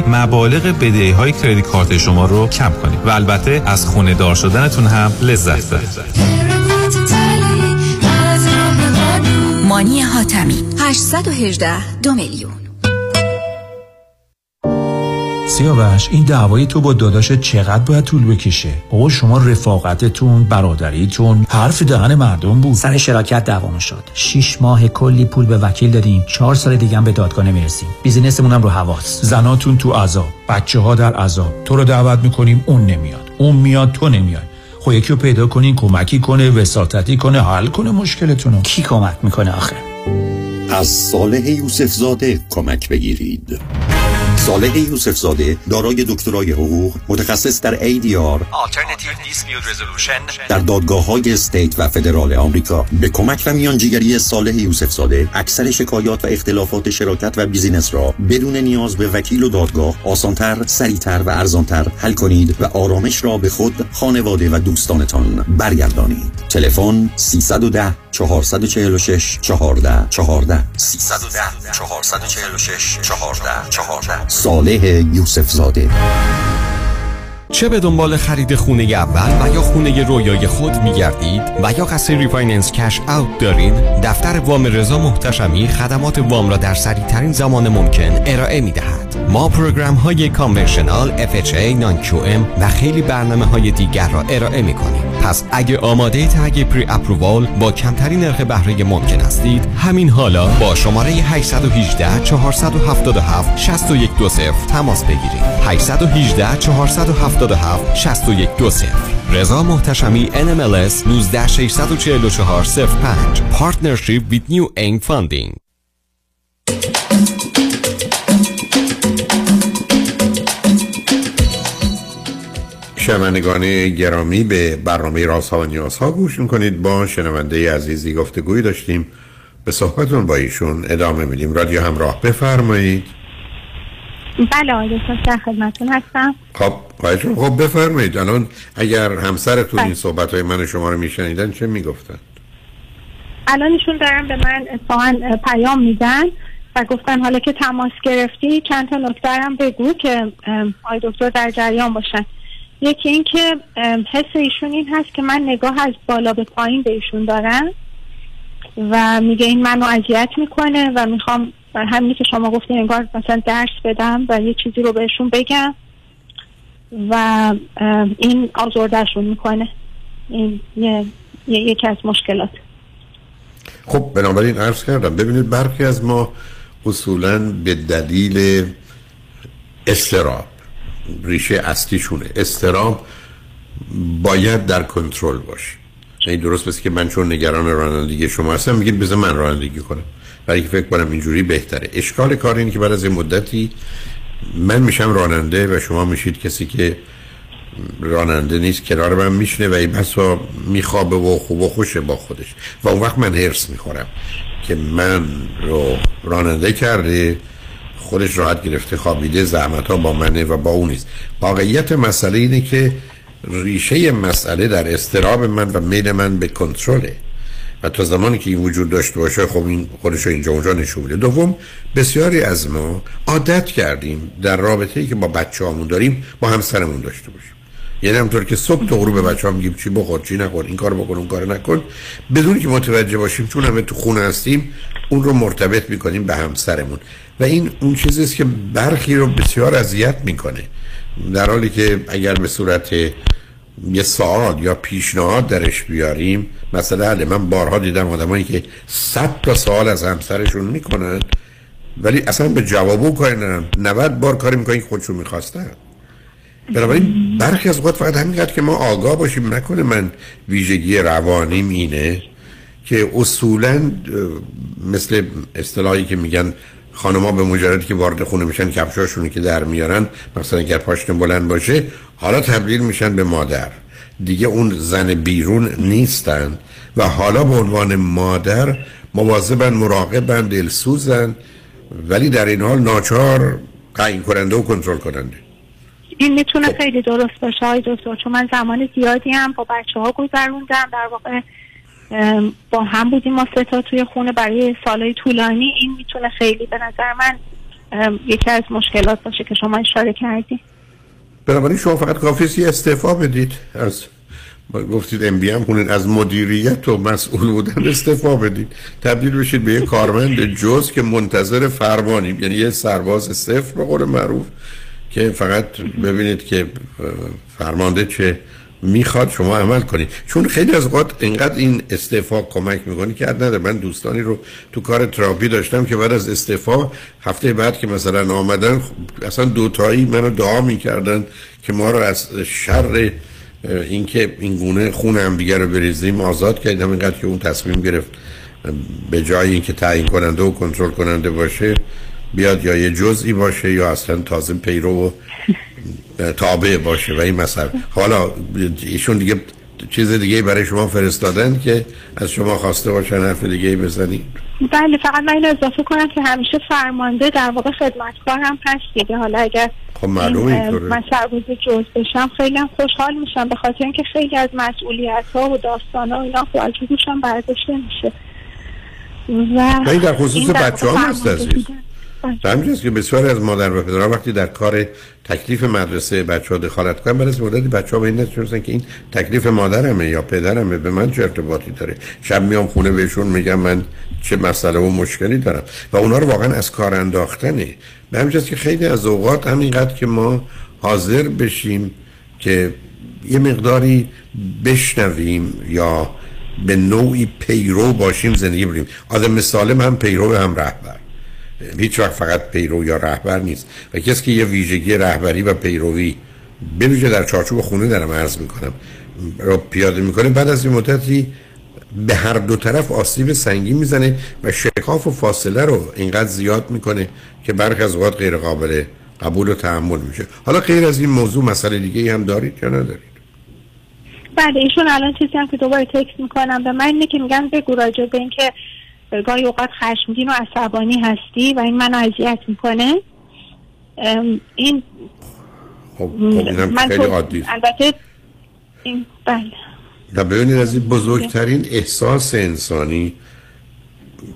مبالغ بدهی های کردیت کارت شما رو کم کنید و البته از خونه دار شدنتون هم لذت ببرید. مانی حاتمی. 818 دو میلیون. سیاوش این دعوای تو با داداش چقدر باید طول بکشه؟ بابا شما رفاقتتون برادریتون حرف دهن مردم بود. سر شراکت دعوامون شد. شیش ماه کلی پول به وکیل دادیم. چهار سال دیگه هم به دادگاه نمی‌رسیم. بیزینسمون هم رو حواس زناتون تو عذاب. بچه ها در عذاب. تو رو دعوت می‌کنیم اون نمیاد. اون میاد تو نمیای. خب یکی رو پیدا کنین کمکی کنه وساطتی کنه حل کنه مشکلتونو. کی کمک می‌کنه آخه؟ از صالح یوسف زاده کمک بگیرید. صالح یوسف زاده دارای دکترای حقوق متخصص در ADR در دادگاه های state و فدرال آمریکا. به کمک و میانجیگری صالح یوسف زاده اکثر شکایات و اختلافات شراکت و business را بدون نیاز به وکیل و دادگاه آسانتر، سریعتر و ارزانتر حل کنید و آرامش را به خود، خانواده و دوستانتان برگردانید. تلفن 310 446 14 14 310 446 14 14 صالح یوسف زاده چه به دنبال خرید خونه اول و یا خونه رویای خود می گردید و یا قصد refinance cash out دارید دفتر وام رضا محتشمی خدمات وام را در سریع ترین زمان ممکن ارائه می دهد ما program های conventional FHA non و خیلی برنامه های دیگر را ارائه می کنیم پس اگه آماده تگ pre-approval با کمترین نرخ بهره ممکن هستید همین حالا با شماره 818 477 6120 تماس بگیرید. 818 477 6120 رضا محتشمی NMLS 19644 05 Partnership with New Aim Funding. شنوندگان گرامی به برنامه راست ها و نیاز ها گوش می‌کنید. با شنونده عزیزی گفتگوی داشتیم. به صحبتون با ایشون ادامه میدیم. رادیو همراه بفرمایید. بله آقای در خدمتون هستم. خب خب بفرمایید. الان اگر همسرتون این بله. صحبت های من شما رو میشنیدن چه می‌گفتن؟ الان ایشون دارن به من اتفاقا پیام میدن و گفتن حالا که تماس گرفتی چند تا نکته هم بگو که آقای دکتر در جریان باشن. یکی این که حس ایشون این هست که من نگاه از بالا به پایین به ایشون دارم و میگه این منو اذیت می‌کنه و می‌خوام همینی که شما گفتین انگار مثلا درس بدم و یه چیزی رو بهشون بگم و این آزردهشون می‌کنه. این یه، یکی از مشکلات. خب بنابراین عرض کردم ببینید برخی از ما اصولا به دلیل استراب ریشه اصلیشونه. استراب باید در کنترل باشه. یعنی درست بس که من چون نگران رانندگی شما هستم میگید بذار من رانندگی کنم. برای که فکر کنم اینجوری بهتره. اشکال کار اینه که بعد از مدتی من میشم راننده و شما میشید کسی که راننده نیست کنار من میشنه و این بسا میخوابه و خوب و خوشه با خودش. و اون وقت من هرس می‌خورم که من رو راننده کرده خودش راحت گرفته خوابیده زحمت ها با منه و با اون نیست. واقعیت مسئله اینه که ریشه مسئله در استراب من و میل من به کنترله. و تا زمانی که این وجود داشته باشه خب این خودش اینجا اونجا نشون میده. دوم بسیاری از ما عادت کردیم در رابطه ای که با بچه همون داریم با همسرمون داشته باشیم. یعنی همطور که صبح تو غروب بچه هم میگیم چی بخور چی نکن این کار بکن اون کار نکن. بدون که متوجه باشیم چون همه تو خونه هستیم اون رو مرتبط می‌کنیم به همسرمون. و این اون چیزیست که برخی رو بسیار اذیت می‌کنه. در حالی که اگر به صورت یه سوال یا پیشنهاد درش بیاریم؟ مثلا حالا من بارها دیدم آدمایی که صد تا سوال از همسرشون می‌کنن ولی اصلا به جوابو کاری ندارن. 90 بار کاری می‌کنن که خودشون می‌خواستن. بنابراین برخی از وقت فقط همینقدر که ما آگاه باشیم نکنه من ویژگی روانیم اینه که اصولا مثل اصطلاحی که میگن خانمها به مجردی که وارد خونه میشن کفشاشونی که در میارن مثلا اگر پاشنه بلند باشه حالا تبدیل میشن به مادر. دیگه اون زن بیرون نیستن و حالا به عنوان مادر مواظبن مراقبن دلسوزن ولی در این حال ناچار قایم کننده و کنترل کننده. این می‌تونه خب. خیلی درست باشه های دکتر چون من زمان زیادی هم با بچه ها گذروندم. در واقع با هم بودیم ما ستا توی خونه برای سالهای طولانی. این می‌تونه خیلی به نظر من یکی از مشکلات باشه که شما اشاره کردی. بنابراین شما فقط کافی استعفا بدید. از گفتید ام بی هم از مدیریت و مسئول بودن استعفا بدید. تبدیل بشید به یه کارمند جز که منتظر فرمانی یعنی یه سرباز صفر به قول معروف که فقط ببینید که فرمانده چه می‌خواد شما عمل کنید چون خیلی از اوقات اینقدر این استعفا کمک می‌کنه که نداره من دوستانی رو تو کار تراپی داشتم که بعد از استعفا هفته بعد که مثلا آمدن اصلا دوتایی منو دعا می‌کردن که ما رو از شر اینکه این گونه خون هم دیگر رو بریزیم آزاد کردیم اینقدر که اون تصمیم گرفت به جای اینکه تعیین کننده و کنترل کننده باشه بیاد یا یه جزئی باشه یا اصلا تازه پیرو و تابع باشه و این مثلا حالا ایشون دیگه چیز دیگه برای شما فرستادن که از شما خواسته باشن حرف دیگه بزنید بله فقط من اضافه کنم که همیشه فرمانده در واقع خدمتکار هم هست دیگه. حالا اگر خب معلومه من سرباز جز بشم خیلی هم خوشحال میشم به خاطر اینکه خیلی از مسئولیت ها و داستان ها اینا خب برداشته میشه. و این در خصوص بچه ها هست عزیز. همینجاست که بسیاری از مادر و پدرها وقتی در کار تکلیف مدرسه بچه ها دخالت کنن از مدتی بچه ها به این نتیجه که این تکلیف مادرمه یا پدرمه. به من چه ارتباطی داره؟ شب میام خونه بهشون میگم من چه مسئله و مشکلی دارم. و اونا رو واقعا از کار انداختنه. به همینجاست که خیلی از اوقات همینقدر که ما حاضر بشیم که یه مقداری بشنویم یا به نوعی پیرو باشیم زندگی بریم آدم سالم هم پیرو هم رهبر. هیچ وقت فقط پیرو یا رهبر نیست. و کسی که یه ویژگی رهبری و پیروی بویژه در چارچوب خونه دارم عرض می‌کنم. رو پیاده می‌کنه بعد از این مدتی به هر دو طرف آسیب سنگین می‌زنه و شکاف و فاصله رو اینقدر زیاد می‌کنه که برخی از اوقات غیر قابل قبول و تحمل میشه. حالا غیر از این موضوع مسئله دیگه هم دارید یا ندارید؟ بله ایشون الان چیزی هم که دوباره تکس می‌کنم. به من اینه که میگن بگو راجع به اینکه گاهی اوقات خشمگین و عصبانی هستی و این من اذیت می‌کنه. این خب, خب من خیلی عادی. البته این بله. و ببینید از این بزرگترین احساس انسانی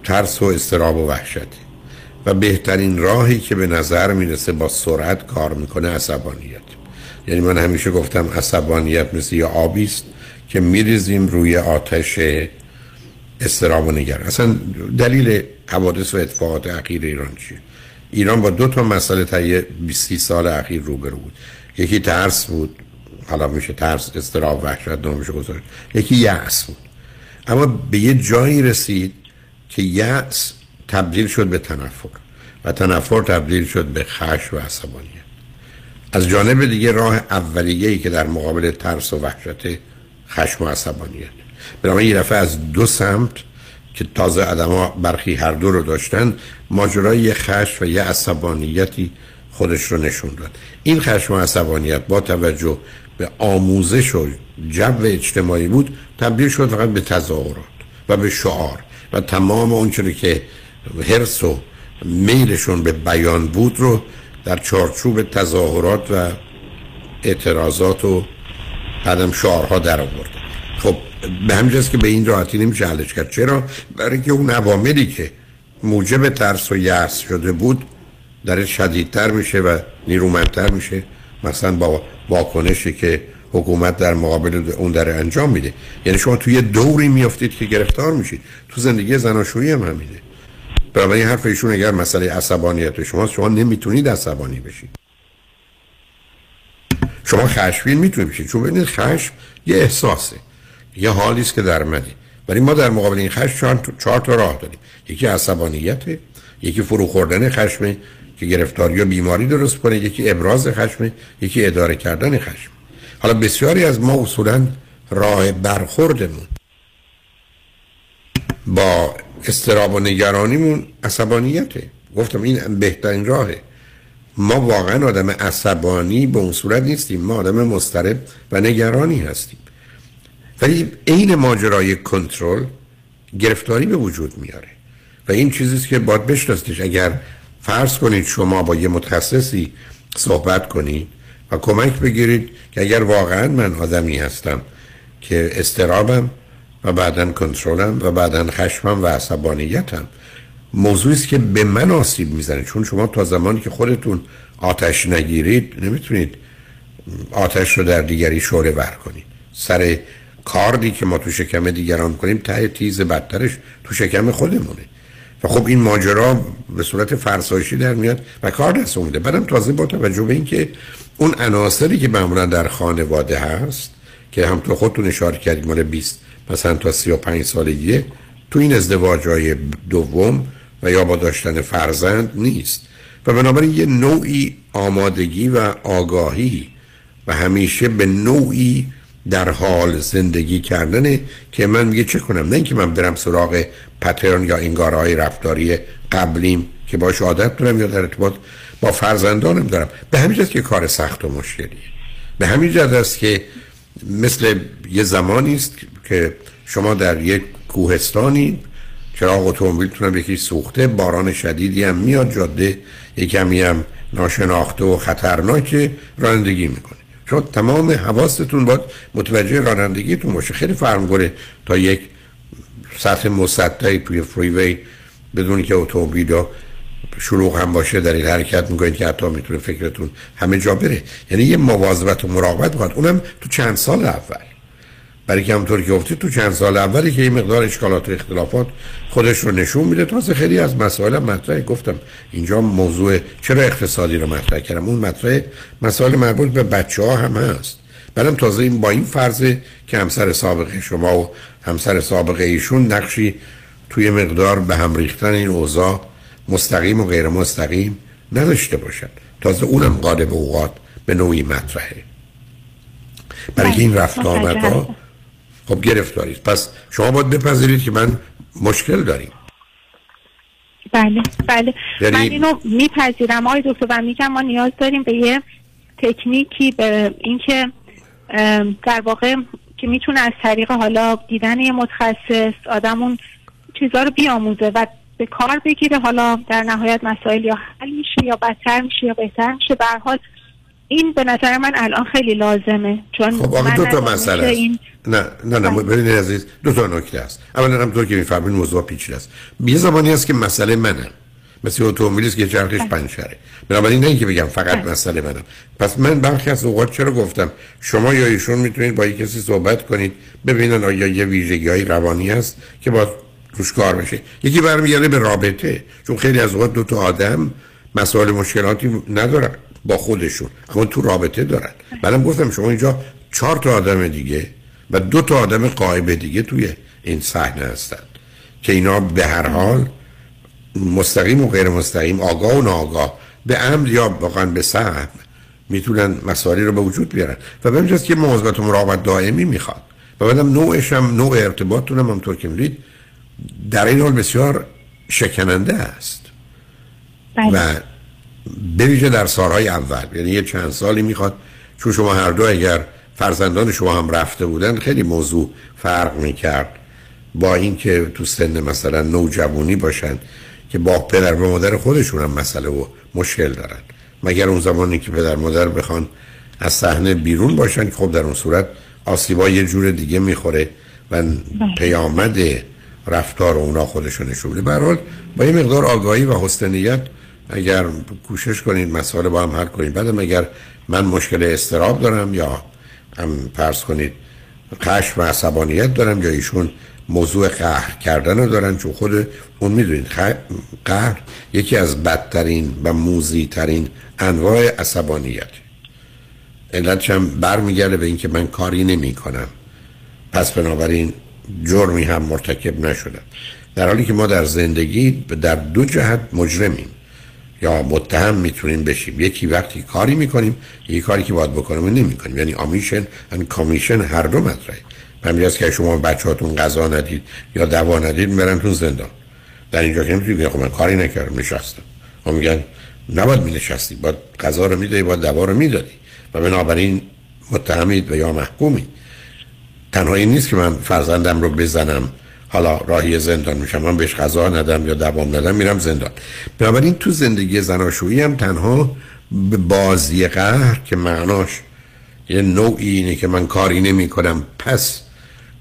ترس و استراب و وحشتی و بهترین راهی که به نظر می‌رسه با سرعت کار می‌کنه عصبانیت. یعنی من همیشه گفتم عصبانیت مثل یه آبی است که میریزیم روی آتش استراب و نگر اصلا دلیل حوادث و اتفاقات اخیر ایران چیه؟ ایران با دو تا مسئله تا 20 سال اخیر روبرو بود. یکی ترس بود حالا میشه ترس استراب وحشت نمیشه گذاشت یکی یأس بود. اما به یه جایی رسید که یأس تبدیل شد به تنفر و تنفر تبدیل شد به خش و عصبانیت. از جانب دیگه راه اولیه ای که در مقابل ترس و وحشت خشم و عصبانیت. بنابراین یه دفعه از دو سمت که تازه ها برخی هر دو رو داشتن ماجرای یه خشم و یه عصبانیتی خودش رو نشون داد. این خشم و عصبانیت با توجه به آموزش و جو اجتماعی بود تبدیل شد فقط به تظاهرات و به شعار و تمام اون که حرس و میلشون به بیان بود رو در چارچوب تظاهرات و اعتراضات و بعدم شعارها در آورد. خب به همجاست که به این راحتی نمیشه حلش کرد. چرا؟ برای که اون عواملی که موجب ترس و یأس شده بود در شدیدتر میشه و نیرومندتر میشه. مثلا با واکنشی که حکومت در مقابل اون در انجام میده. یعنی شما توی دوری میافتید که گرفتار میشید. تو زندگی زناشویی هم همینه. برای حرف ایشون اگر مسئله عصبانیت شما شما نمی‌تونید عصبانی بشید. شما خشمگین می‌تونید بشید. چون ببینید خشم یه احساسه. یه حالی است که در مدی ولی ما در مقابل این خشم چهار, تا راه داریم یکی عصبانیته یکی فرو خوردن خشم که گرفتاری و بیماری درست کنه یکی ابراز خشم یکی اداره کردن خشم. حالا بسیاری از ما اصولا راه برخوردمون. با استراب و نگرانیمون عصبانیته. گفتم این بهترین راهه. ما واقعا آدم عصبانی به اون صورت نیستیم. ما آدم مسترب و نگرانی هستیم. ولی عین ماجرای کنترل گرفتاری به وجود میاره. و این چیزیست که باید بشناسیش اگر فرض کنید شما با یه متخصصی صحبت کنید و کمک بگیرید که اگر واقعا من آدمی هستم که استرابم و بعدا کنترلم و بعدا خشمم و عصبانیتم موضوعی است که به من آسیب می‌زنه. چون شما تا زمانی که خودتون آتش نگیرید نمی‌تونید آتش رو در دیگری شعله ور کنید. سر کاردی که ما تو شکم دیگران کنیم ته تیز بدترش تو شکم خودمونه. و خب این ماجرا به صورت فرسایشی در میاد و کار دست اومده بعدم تازه با توجه به اینکه اون عناصری که معمولا در خانواده هست که هم تو خودتون اشاره کردید مال 20 مثلا تا 35 سالگیه تو این ازدواج های دوم و یا با داشتن فرزند نیست. و بنابراین یه نوعی آمادگی و آگاهی و همیشه به نوعی در حال زندگی کردنه که من میگه چه کنم؟ نه اینکه من برم سراغ پترن یا انگارهای رفتاری قبلیم که باش عادت دارم یا در ارتباط با فرزندانم دارم. به همین که کار سخت و مشکلیه. به همین جد است که مثل یه زمانی است که شما در یک کوهستانی چراغ اتومبیلتون یکی سوخته باران شدیدی هم میاد جاده یکمی هم ناشناخته و خطرناک رانندگی می‌کنه. شما تمام حواستون باید متوجه رانندگیتون باشه. خیلی فرق تا یک سطح مسطحی توی فریوی بدون که اتومبیل شلوغ هم باشه در این حرکت می‌کنید که حتی می‌تونه فکرتون همه جا بره. یعنی یه مواظبت و مراقبت باید اونم تو چند سال اول. برای که همونطور که گفتید تو چند سال اولی که این مقدار اشکالات و اختلافات خودش رو نشون میده تازه خیلی از مسائل مطرح گفتم اینجا موضوع چرا اقتصادی رو مطرح کردم؟ اون مطرح مسائل مربوط به بچه ها هم هست. بعدم تازه این با این فرضه که همسر سابقه شما و همسر سابقه ایشون نقشی توی مقدار به هم ریختن این اوضاع مستقیم و غیر مستقیم نداشته باشن تازه اونم قالب اوقات به نوعی مطرحه. برای این رفت آمد خب گرفتارید پس شما باید بپذیرید که من مشکل داریم. بله بله. یعنی من اینو میپذیرم. آقای دکتر و میگم ما نیاز داریم به یه تکنیکی به اینکه در واقع که می‌تونه از طریق حالا دیدن یه متخصص آدم اون چیزها رو بیاموزه و به کار بگیره حالا در نهایت مسائل یا حل میشه یا بدتر میشه یا بهتر میشه. به هر حال این به نظر من الان خیلی لازمه چون خب آقا دو تا مسئله است. این نه نه نه ببینید عزیز دو تا نکته است. اولا همطور که می‌فهمید موضوع پیچیده است. یه زمانی هست که مسئله منم مثل اتومبیلی است که چرخش پنچره. بنابراین نه اینکه بگم فقط مسئله منم پس من برخی از اوقات چرا گفتم؟ شما یا ایشون می‌تونید با یک کسی صحبت کنید ببینن آیا یه ویژگی های روانی هست که با روش کار بشه یکی برمیگرده به رابطه. چون خیلی از اوقات دو تا آدم مسائل مشکلاتی ندارن. با خودشون. اما تو رابطه دارن. بعدم گفتم شما اینجا چهار تا آدم دیگه و دو تا آدم قایب دیگه توی این صحنه هستن که اینا به هر حال مستقیم و غیر مستقیم آگاه و ناآگاه به عمد یا واقعا به سهم می‌تونن مسائلی رو به وجود بیارن. و به همینجاست که مواظبت و مراقبت دائمی می‌خواد. و بعدم نوعش هم نوع ارتباطتون هم همطور که می‌دید در این حال بسیار شکننده است. و بویژه در سالهای اول یعنی یه چند سالی می‌خواد. چون شما هر دو اگر فرزندان شما هم رفته بودن خیلی موضوع فرق می‌کرد. با اینکه تو سن مثلا نوجوانی باشن که با پدر و مادر خودشون هم مسئله و مشکل دارن. مگر اون زمانی که پدر مادر بخوان از صحنه بیرون باشن که خب در اون صورت آسیبا یه جور دیگه می‌خوره و پیامد رفتار اونا خودشون نشون میده. به هر حال با یه مقدار آگاهی و حسن نیت اگر کوشش کنید مسائل با هم حل کنید. بعدم اگر من مشکل استراب دارم یا هم پرس کنید خشم و عصبانیت دارم یا ایشون موضوع قهر کردن رو دارن چون خود اون می‌دونید قهر یکی از بدترین و موزی ترین انواع عصبانیت. علتش هم برمیگرده به اینکه من کاری نمی کنم پس بنابراین جرمی هم مرتکب نشدم. در حالی که ما در زندگی در دو جهت مجرمیم. یا متهم می‌تونیم بشیم. یکی وقتی کاری می‌کنیم یکی کاری که باید بکنیم نمی‌کنیم. یعنی آمیشن و کامیشن هر دو مطرحه. همینجاست که شما بچهاتون غذا ندید یا دوا ندید می‌برن تو زندان. در اینجا که نمی‌تونید بگید خب من کاری نکردم نشستم. ما میگن نباید می نشستی باید غذا رو می‌دادی باید دوا رو می‌دادی. و بنابراین متهمید و یا محکومی تنها این نیست که من فرزندم رو بزنم. حالا راهی زندان میشم من بهش غذا ندم یا دوام ندم میرم زندان. بنابراین تو زندگی زناشویی هم تنها به بازی قهر که معناش یه نوعی اینه که من کاری نمی کنم پس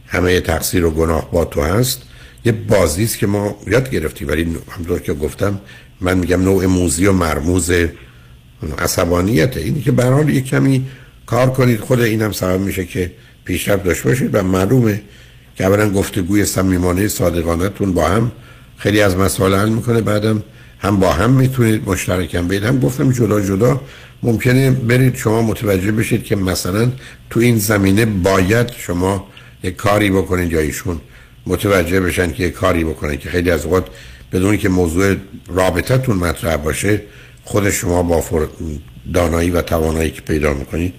همه تقصیر و گناه با تو هست. یه بازی است که ما یاد گرفتیم. ولی همطور که گفتم من میگم نوع موزی و مرموز عصبانیته. اینی که به هر حال یه کمی کار کنید. خود اینم سبب میشه که پیشرفت داشته باشید و معلومه که اولا گفتگوی صمیمانه صادقانهتون با هم خیلی از مسائل حل می‌کنه بعدم هم با هم می‌تونید مشترکم بید هم گفتم جدا جدا ممکنه برید شما متوجه بشید که مثلا تو این زمینه باید شما یک کاری بکنید یا ایشون متوجه بشن که یک کاری بکنن که خیلی از اوقات بدون که موضوع رابطتون مطرح باشه خود شما با. دانایی و توانایی که پیدا می‌کنید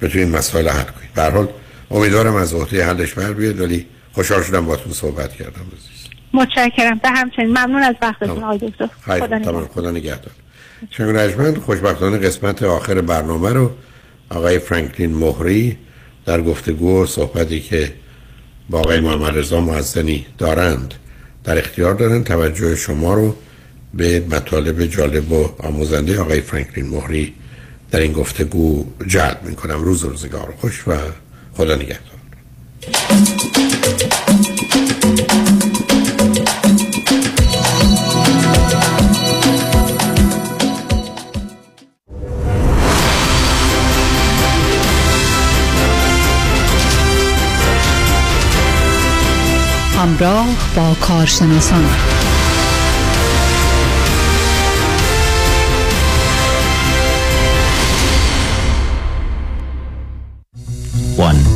بتونید مسائل حل کنید به حال امیدوارم از عهده حلش بر بیاد ولی خوشحال شدم باهاتون صحبت کردم عزیز. متشکرم. به همچنین. ممنون از وقتتون آقای دکتر. خدا نگهدار. شنگ رجمند خوشبختانه قسمت آخر برنامه رو آقای فرانکلین مهری در گفتگو و صحبتی که با آقای محمد رضا معزنی دارند در اختیار دارن توجه شما رو به مطالب جالب و آموزنده آقای فرانکلین مهری در این گفتگو جلب می کنم روز روزگار خوش و خدا نگهدار همراه با کارشناسان One.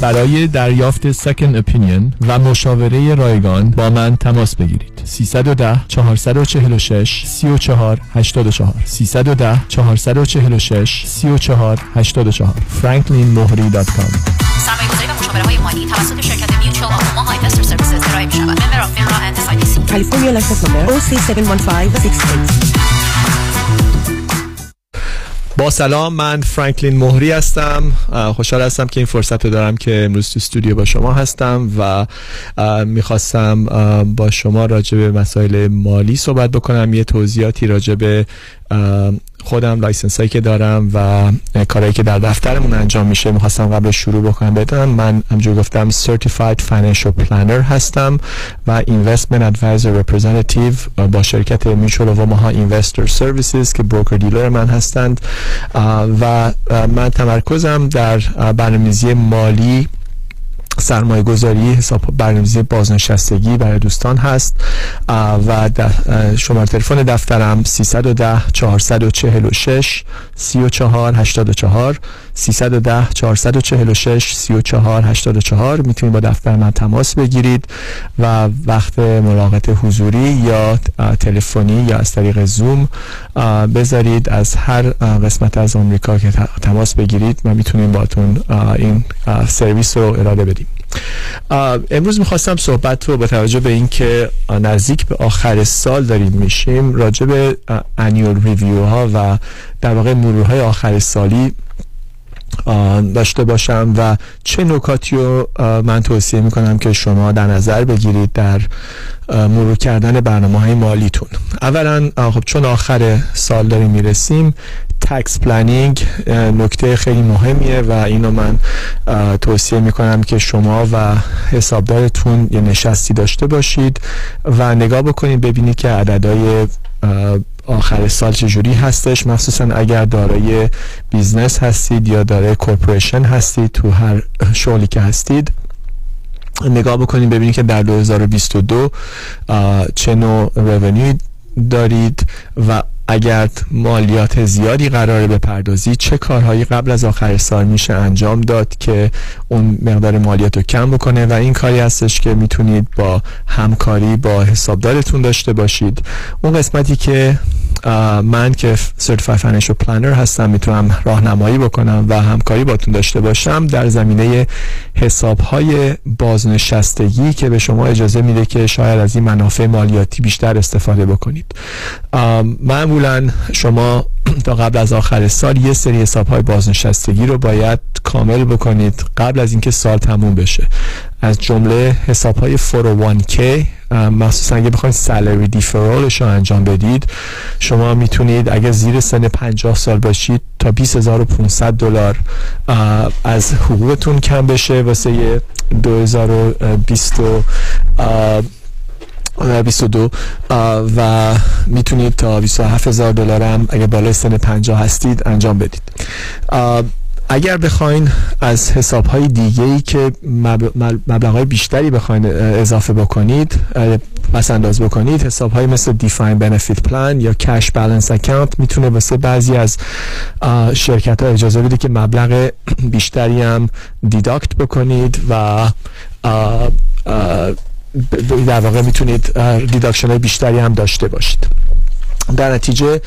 برای دریافت سکن اپینین و مشاوره رایگان با من تماس بگیرید. 310 446 34 84 310 446 34 84 franklinmohri.com سرمایه گذاری و مشاوره های مالی توسط شرکت Mutual of Omaha Investor Services ارائه می شود member of FINRA and SIPC California license number OC71568. با سلام من فرانکلین مهری هستم. خوشحال هستم که این فرصت رو دارم که امروز تو استودیو با شما هستم و می‌خواستم با شما راجع به مسائل مالی صحبت بکنم. یه توضیحاتی راجع به خودم license هایی که دارم و کارهایی که در دفترمون انجام میشه می‌خواستم قبل شروع بکنم بدونم من همونجور گفتم Certified Financial Planner هستم و Investment Advisor Representative با شرکت Mutual of Omaha Investor Services که broker dealer من هستند. و من تمرکزم در برنامه‌ریزی مالی سرمایه گذاری حساب برنامه‌ریزی بازنشستگی برای دوستان هست. و شماره تلفن دفترم 310 446 34 84 310 446 34 84 می‌تونید با دفتر من تماس بگیرید و وقت ملاقات حضوری یا تلفنی یا از طریق زوم بذارید از هر قسمت از آمریکا که تماس بگیرید ما می‌تونیم باتون این سرویس رو اراده بدیم. امروز می‌خواستم صحبت رو با توجه به اینکه نزدیک به آخر سال داریم میشیم راجع به annual review ها و در واقع مرورهای آخر سالی داشته باشم و چه نکاتی رو من توصیه می‌کنم که شما در نظر بگیرید در مرور کردن برنامه های مالیتون. اولا خب چون آخر سال داریم می‌رسیم tax planning نکته خیلی مهمیه و اینو من توصیه می‌کنم که شما و حسابدارتون یه نشستی داشته باشید و نگاه بکنید ببینید که عددهای آخر سال چجوری هستش. مخصوصا اگر دارای business هستید یا دارای corporation هستید تو هر شغلی که هستید نگاه بکنید ببینید که در 2022 چه نوع revenue ی دارید و اگر مالیات زیادی قراره بپردازی چه کارهایی قبل از آخر سال میشه انجام داد که اون مقدار مالیات رو کم بکنه؟ و این کاری هستش که می‌تونید با همکاری با حسابدارتون داشته باشید. اون قسمتی که من که Certified Financial Planner هستم می‌تونم راهنمایی بکنم و همکاری باتون داشته باشم در زمینه حساب های بازنشستگی که به شما اجازه میده که شاید از این منافع مالیاتی بیشتر استفاده بکنید. معمولا شما تا قبل از آخر سال یه سری حساب های بازنشستگی رو باید کامل بکنید قبل از اینکه سال تموم بشه. از جمله حساب های 401k مخصوصا اگه بخواید سالری دیفرالش رو انجام بدید شما می‌تونید اگه زیر سن 50 سال باشید تا 20500 دلار از حقوقتون کم بشه. واسه 2020 22 و می‌تونید تا 27 هزار دلار هم اگر بالای سن 50 هستید انجام بدید. اگر بخواین از حساب های دیگه ای که مبلغ های بیشتری بخواین اضافه بکنید پس انداز بکنید حساب های مثل defined benefit plan یا cash balance account می‌تونه واسه بعضی از شرکت ها اجازه بده که مبلغ بیشتری هم deduct بکنید و در واقع می‌تونید deduction های بیشتری هم داشته باشید. در نتیجه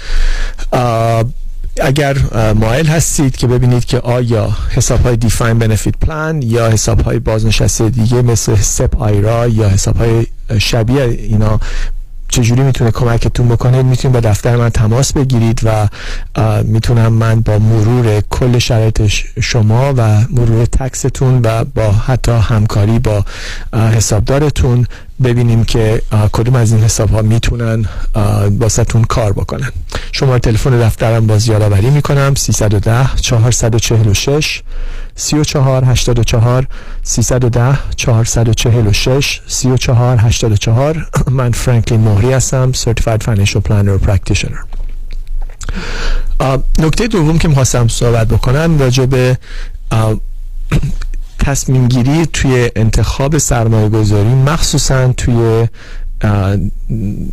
اگر مایل هستید که ببینید که آیا حساب های دیفاین بنفیت پلان یا حساب های بازنشسته دیگه مثل سپ آیرا یا حساب های شبیه اینا چجوری می‌تونه کمکتون بکنه؟ می‌تونید با دفتر من تماس بگیرید و می‌تونم من با مرور کل شرایط شما و مرور تکستون و با حتی همکاری با حسابدارتون ببینیم که کدوم از این حساب ها می‌تونن باستون کار بکنن. شما تلفن دفترم باز یادآوری می‌کنم 310 446 34 84 310 446 34 84 من فرانکلین مهری هستم Certified Financial Planner Practitioner. نکته دوم که می‌خواستم صحبت بکنم راجع به تصمیم گیری توی انتخاب سرمایه گذاری مخصوصا توی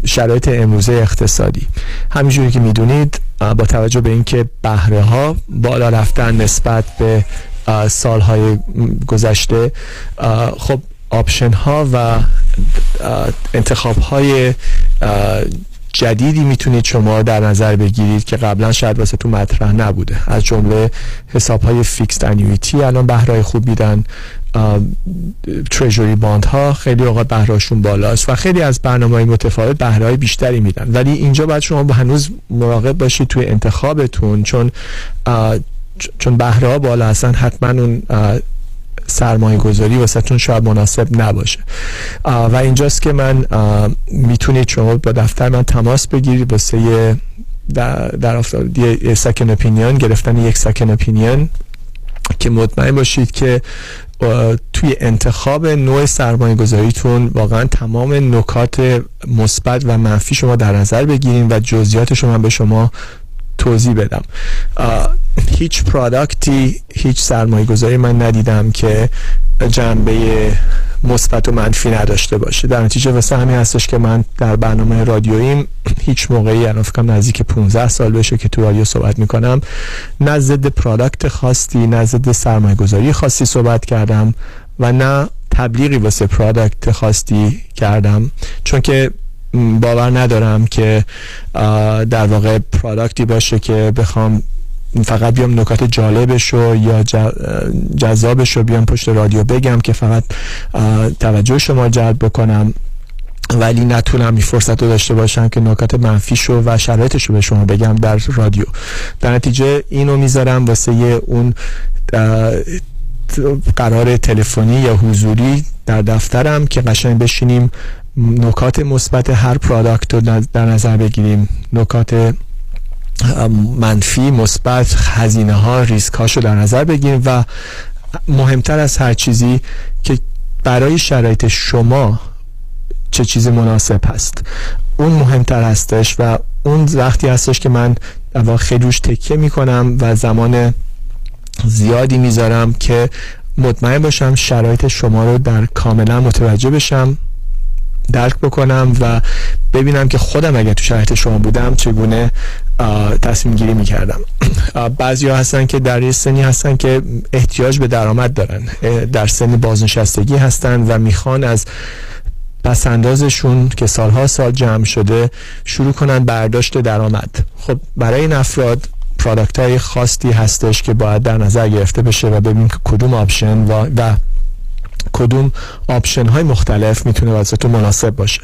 شرایط امروزه اقتصادی. همینجوری که می‌دونید با توجه به اینکه بهره ها بالا رفتن نسبت به سالهای گذشته خب آپشن ها و انتخاب های جدیدی می‌تونید شما در نظر بگیرید که قبلا شاید واسه تو مطرح نبوده. از جمله حساب های fixed annuity الان بهرهای خوب میدن. treasury bond ها خیلی اوقات بهرهاشون بالاست و خیلی از برنامه های متفاوت بهره بیشتری میدن. ولی اینجا باید شما هنوز مراقب باشید توی انتخابتون چون چون بهره ها بالا هستن حتما اون سرمایه گذاری واسهتون شاید مناسب نباشه. و اینجاست که من می‌تونید شما با دفتر من تماس بگیرید واسه در, در سکن اپینیون گرفتن یک سکن اپینیون که مطمئن باشید که توی انتخاب نوع سرمایه گذاریتون واقعا تمام نکات مثبت و منفی شما در نظر بگیریم و جزئیات شما به شما توضیح بدم. هیچ پرادکتی هیچ سرمایه گذاری من ندیدم که جنبه مثبت و منفی نداشته باشه. در نتیجه واسه همین هستش که من در برنامه رادیوییم هیچ موقعی الان فکرم نزدیک 15 سال بشه که تو رادیو صحبت می‌کنم نه ضد پرادکت خاصی نه ضد سرمایه گذاری خاصی صحبت کردم و نه تبلیغی واسه پرادکت خاصی کردم. چون که باور ندارم که در واقع پرادکتی باشه که بخوام فقط بیام نکات جالبش رو یا جذابش رو بیام پشت رادیو بگم که فقط توجه شما جلب بکنم. ولی نتونم این فرصت رو داشته باشم که نکات منفیش و شرایطش رو به شما بگم در رادیو. در نتیجه اینو می‌ذارم واسه اون قرار تلفنی یا حضوری در دفترم که قشنگ بشینیم نکات مثبت هر پرادکت رو در نظر بگیریم. نکات منفی مثبت هزینه ها ریسک هاشو در نظر بگیریم و مهمتر از هر چیزی که برای شرایط شما چه چیزی مناسب هست. اون مهمتر هستش و اون وقتی هستش که من خیلی روش تکیه می‌کنم و زمان زیادی می‌ذارم که مطمئن باشم شرایط شما رو در کاملا متوجه بشم. درک بکنم و ببینم که خودم اگر تو شرایط شما بودم چگونه تصمیم گیری می‌کردم. بعضی ها هستن که در یه سنی هستن که احتیاج به درآمد دارن. در سن بازنشستگی هستن و می‌خوان از پس اندازشون که سالها سال جمع شده شروع کنن برداشت درآمد. خب برای این افراد product های خاصی هستش که باید در نظر گرفته بشه و ببینیم که کدوم option و, و کدوم option های مختلف می‌تونه واسه تو مناسب باشه؟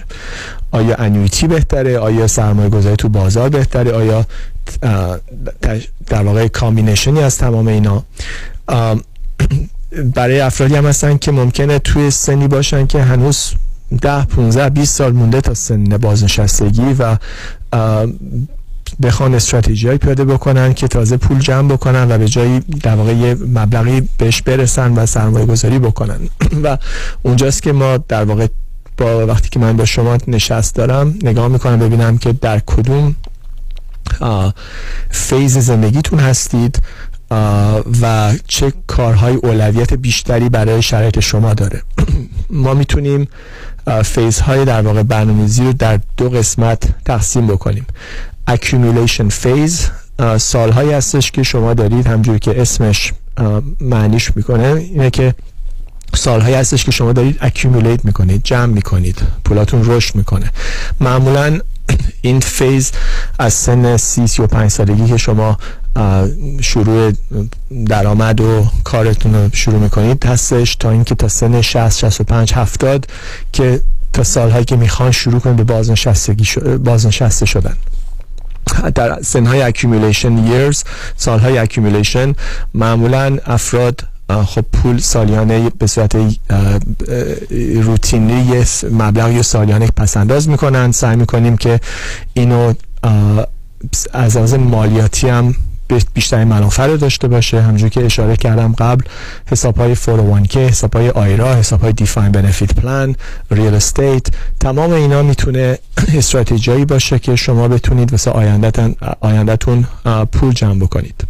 آیا annuity بهتره؟ آیا سرمایه گذاری تو بازار بهتره؟ آیا در واقع combination ی از تمام اینا؟ برای افرادی هم هستن که ممکنه توی سنی باشن که هنوز ده 15 20 سال مونده تا سن بازنشستگی و بخوان استراتژی های پیاده بکنن که تازه پول جمع بکنن و به جایی در واقع مبلغی بهش برسن و سرمایه گذاری بکنن. و اونجاست که ما در واقع با وقتی که من با شما نشست دارم نگاه می‌کنم ببینم که در کدوم فیز زندگیتون هستید و چه کارهای اولویت بیشتری برای شرایط شما داره. ما می‌تونیم فیزهای در واقع برنامه‌ریزی رو در دو قسمت تقسیم بکنیم. Accumulation phase. سالهایی هستش که شما دارید همجوری که اسمش معنیش می‌کنه اینه که سالهایی هستش که شما دارید accumulate می‌کنید جمع می‌کنید پولاتون رشد می‌کنه. معمولا این فیز از سن سی سی و پنج سالگی که شما شروع درآمد و کارتون رو شروع می‌کنید هستش تا اینکه تا سن 60 65 70 که تا سالهایی که می‌خوان شروع کنید به بازنشستگی بازنشسته شدن. در سنهای accumulation years سالهای accumulation معمولا افراد خب پول سالیانه به صورت روتینی مبلغی سالیانه پسنداز می‌کنن. سعی می‌کنیم که اینو از از مالیاتی هم بیشترین منافع رو داشته باشه. همجور که اشاره کردم قبل حساب های 401k حساب های آیرا حساب های دیفاین بنفیت پلان ریل استیت تمام اینا می‌تونه استراتژی باشه که شما بتونید واسه آیندهتون پول جمع بکنید.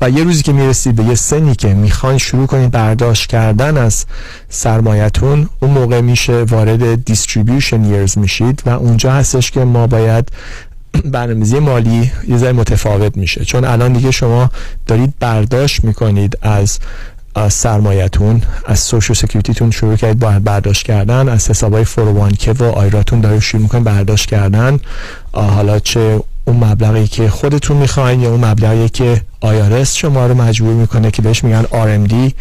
و یه روزی که می‌رسید به یه سنی که می‌خوان شروع کنید برداشت کردن از سرمایتون اون موقع میشه وارد distribution years میشید و اونجا هستش که ما باید برنامه‌ریزی مالی یه ذره متفاوت میشه. چون الان دیگه شما دارید برداشت می‌کنید از سرمایتون از Social Security تون شروع کردید با برداشت کردن از حسابای 401k و IRA تون دارید شروع می‌کنید برداشت کردن. حالا چه اون مبلغی که خودتون می‌خواین یا اون مبلغی که IRS شما رو مجبور می‌کنه که بهش میگن RMD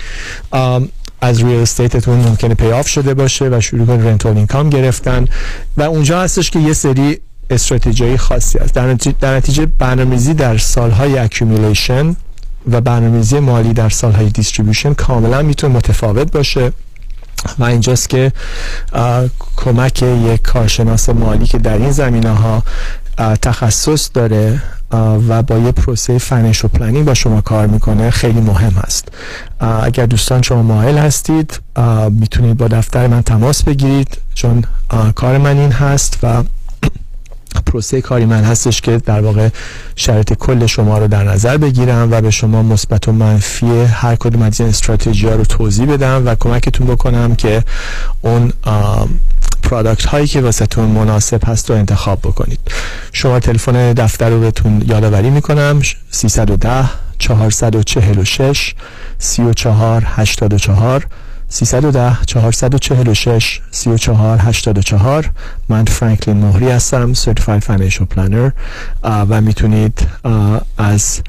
از real estate تون ممکنه pay off شده باشه و شروع کنید rental income گرفتن. و اونجا هستش که یه سری استراتژی خاصی است. در نتیجه, در نتیجه برنامه‌ریزی در سالهای accumulation و برنامه‌ریزی مالی در سالهای distribution کاملا می‌تونه متفاوت باشه و اینجاست که کمک یک کارشناس مالی که در این زمینه ها تخصص داره و با یه پروسه financial planning با شما کار می‌کنه خیلی مهم هست اگر دوستان شما مایل هستید می‌تونید با دفتر من تماس بگیرید چون کار من این هست و پروسه کاری من هستش که در واقع شرط کل شما رو در نظر بگیرم و به شما مثبت و منفی هر کدوم از این استراتژی رو توضیح بدم و کمکتون بکنم که اون پرادکت هایی که واسهتون مناسب هست رو انتخاب بکنید. شما تلفن دفتر رو بهتون یادآوری می‌کنم. 310 446 34 84 310 446 34 84 من فرانکلین مهری هستم Certified Financial Planner. و می‌تونید از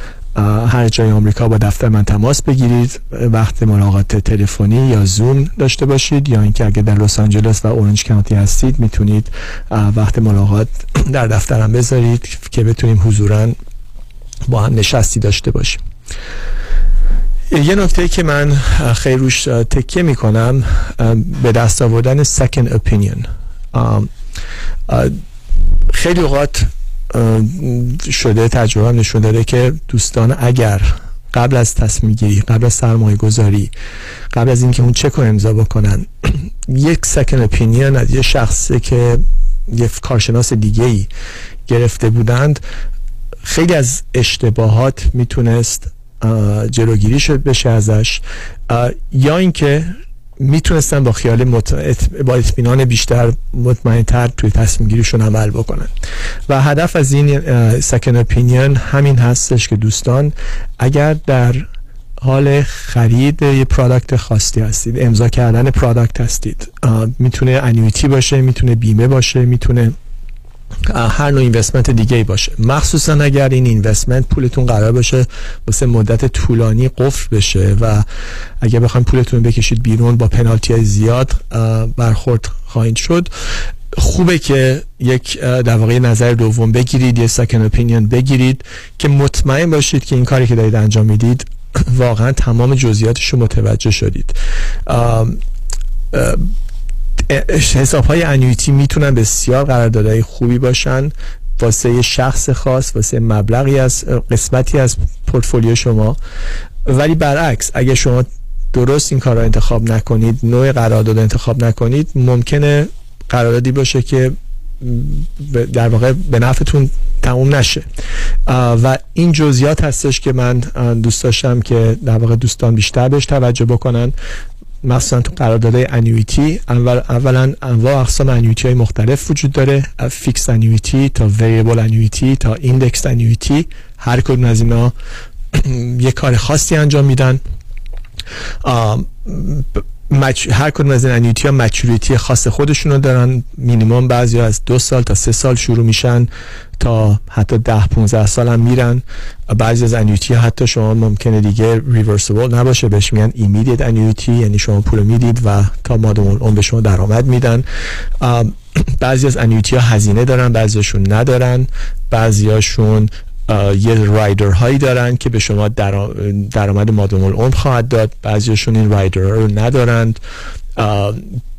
هر جای آمریکا با دفتر من تماس بگیرید. وقت ملاقات تلفنی یا زوم داشته باشید یا اینکه اگه در لس آنجلس و اورنج کانتی هستید می‌تونید وقت ملاقات در دفترم بذارید که بتونیم حضورا با هم نشستی داشته باشیم. یه نکته که من خیلی روش تکیه می‌کنم به دست آوردن second opinion. خیلی اوقات شده تجربه نشون داده که دوستان اگر قبل از تصمیم گیری قبل از سرمایه گذاری قبل از اینکه اون چک رو امضا بکنن یک سکن اپینین از یه شخصی که یه کارشناس دیگه ای گرفته بودند خیلی از اشتباهات می‌تونست جلوگیری شد بشه ازش. یا اینکه می‌تونستن با خیال مت... با اطمینان بیشتر مطمئنتر توی تصمیم گیریشون عمل بکنن. و هدف از این سکن اپینین همین هستش که دوستان اگر در حال خرید یه پرادکت خاصی هستید امضا کردن پرادکت هستید می‌تونه انیویتی باشه می‌تونه بیمه باشه می‌تونه هر نوع اینوستمنت دیگه ای باشه. مخصوصا اگر این اینوستمنت پولتون قرار باشه واسه مدت طولانی قفل بشه و اگر بخواید پولتون بکشید بیرون با پنالتی های زیاد برخورد خواهید شد. خوبه که یک در واقع نظر دوم بگیرید یه سکن اپینین بگیرید که مطمئن باشید که این کاری که دارید انجام می‌دید واقعا تمام جزئیاتش رو متوجه شدید. حساب های انویتی می‌تونن بسیار قراردادهای خوبی باشن. واسه شخص خاص واسه مبلغی از قسمتی از پورتفولیو شما. ولی برعکس اگه شما درست این کار رو انتخاب نکنید نوع قرارداد انتخاب نکنید ممکنه قراردادی باشه که در واقع به نفعتون تموم نشه. و این جزئیات هستش که من دوست داشتم که در واقع دوستان بیشتر بهش توجه بکنن. مثلا تو قرارداد annuity اول اولا انواع اقسام annuity های مختلف وجود داره. fixed annuity تا variable annuity تا index annuity هر کدوم از اینا یه کار خاصی انجام میدن. matu... هر کدوم از این annuity ها maturity خاص خودشونو دارن. مینیمم بعضی از دو سال تا سه سال شروع میشن تا حتی ده 15 سال هم میرن. بعضی از annuity حتی شما ممکنه دیگه reversible نباشه. بهش میگن immediate annuity یعنی شما پول می‌دید و تا مادام‌العمر به شما درآمد میدن. بعضی از annuity ها هزینه دارن بعضیشون ندارن. بعضیاشون یه rider هایی دارن که به شما درآمد مادام العمر خواهد داد. بعضیشون این rider رو ندارند.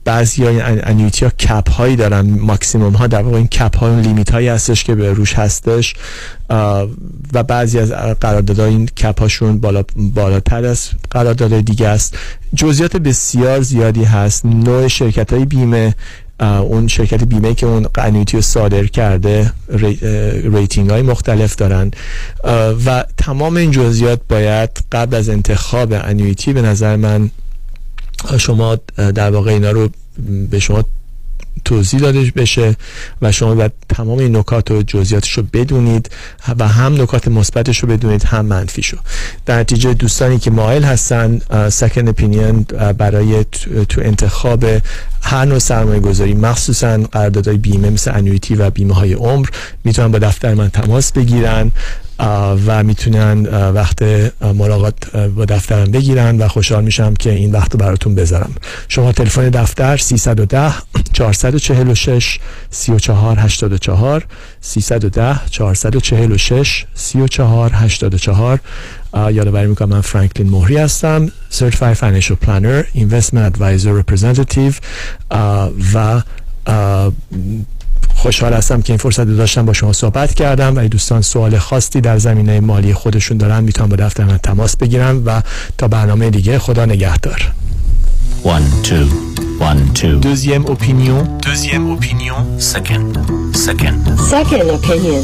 بعضی های annuity ها cap هایی دارن. ماکسیموم ها در واقع این cap ها limit هایی هستش که به روش هستش. و بعضی از قراردادها این cap هاشون بالا بالاتر از قراردادهای دیگه است. جزئیات بسیار زیادی هست. نوع شرکت های بیمه اون شرکت بیمه که اون annuity رو صادر کرده rating های مختلف دارن. و تمام این جزئیات باید قبل از انتخاب annuity به نظر من شما در واقع اینا رو به شما توضیح داده بشه و شما باید تمام این نکات و جزئیاتش رو بدونید و هم نکات مثبتش رو بدونید هم منفیشو. در نتیجه دوستانی که مایل هستن سکند اپینین برای تو انتخاب هر نوع سرمایه گذاری مخصوصا قراردادهای بیمه مثل انویتی و بیمه های عمر می‌تونن با دفتر من تماس بگیرن. و می‌تونن وقت ملاقات با دفترم بگیرن و خوشحال میشم که این وقت رو براتون بذارم. شما تلفن دفتر 310 446 34 84 310 446 34 84 یادآوری می‌کنم من فرانکلین مهری هستم Certified Financial Planner Investment Advisor Representative و خوشحال هستم که این فرصت رو داشتم با شما صحبت کردم و دوستان سوال خاصی در زمینه مالی خودشون دارن می‌تونم با دفتر من تماس بگیرم و تا برنامه دیگه خدا نگهدار One, two, one, two. Deuxième opinion. Deuxième opinion. Second, second. Second opinion.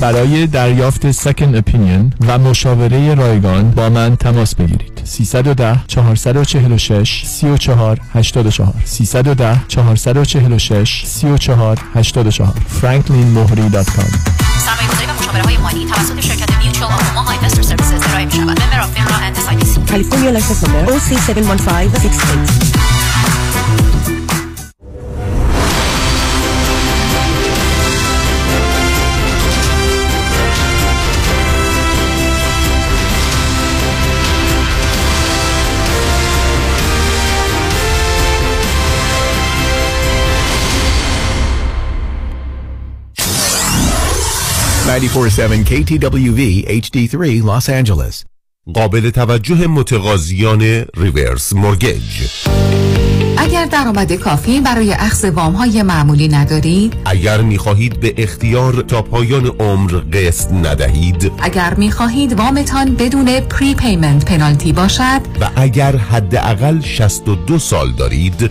برای دریافت سکن اپینین و مشاوره رایگان با من تماس بگیرید. 310 446 34 84 310 446 34 84 franklinmohri.com سرمایه گذاری و مشاوره های مالی توسط شرکت Mutual of Omaha Investor Services ارائه می شود member of FINRA and SIPC California license number OC71568 94.7 KTWV HD3 Los Angeles. قابل توجه متقاضیان reverse mortgage. اگر درآمد کافی برای اخذ وام های معمولی ندارید اگر می خواهید به اختیار تا پایان عمر قسط ندهید اگر می خواهید وامتان بدون prepayment penalty باشد و اگر حداقل 62 سال دارید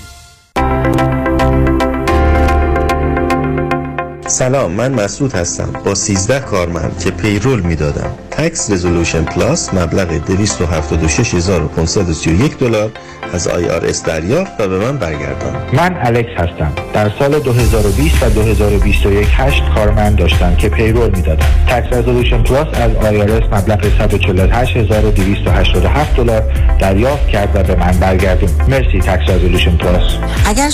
سلام من مسعود هستم با 13 کارمند که پیرول می‌دادم. تکس رزولوشن پلاس مبلغ 276531 دلار از IRS دریافت و به من برگردان. من الکس هستم. در سال 2020 و 2021 هشت کارمند داشتم که payroll می‌دادم. Tax Resolution Plus از IRS مبلغ 148287 دلار دریافت کرد و به من برگردون. مرسی Tax Resolution Plus اگر شما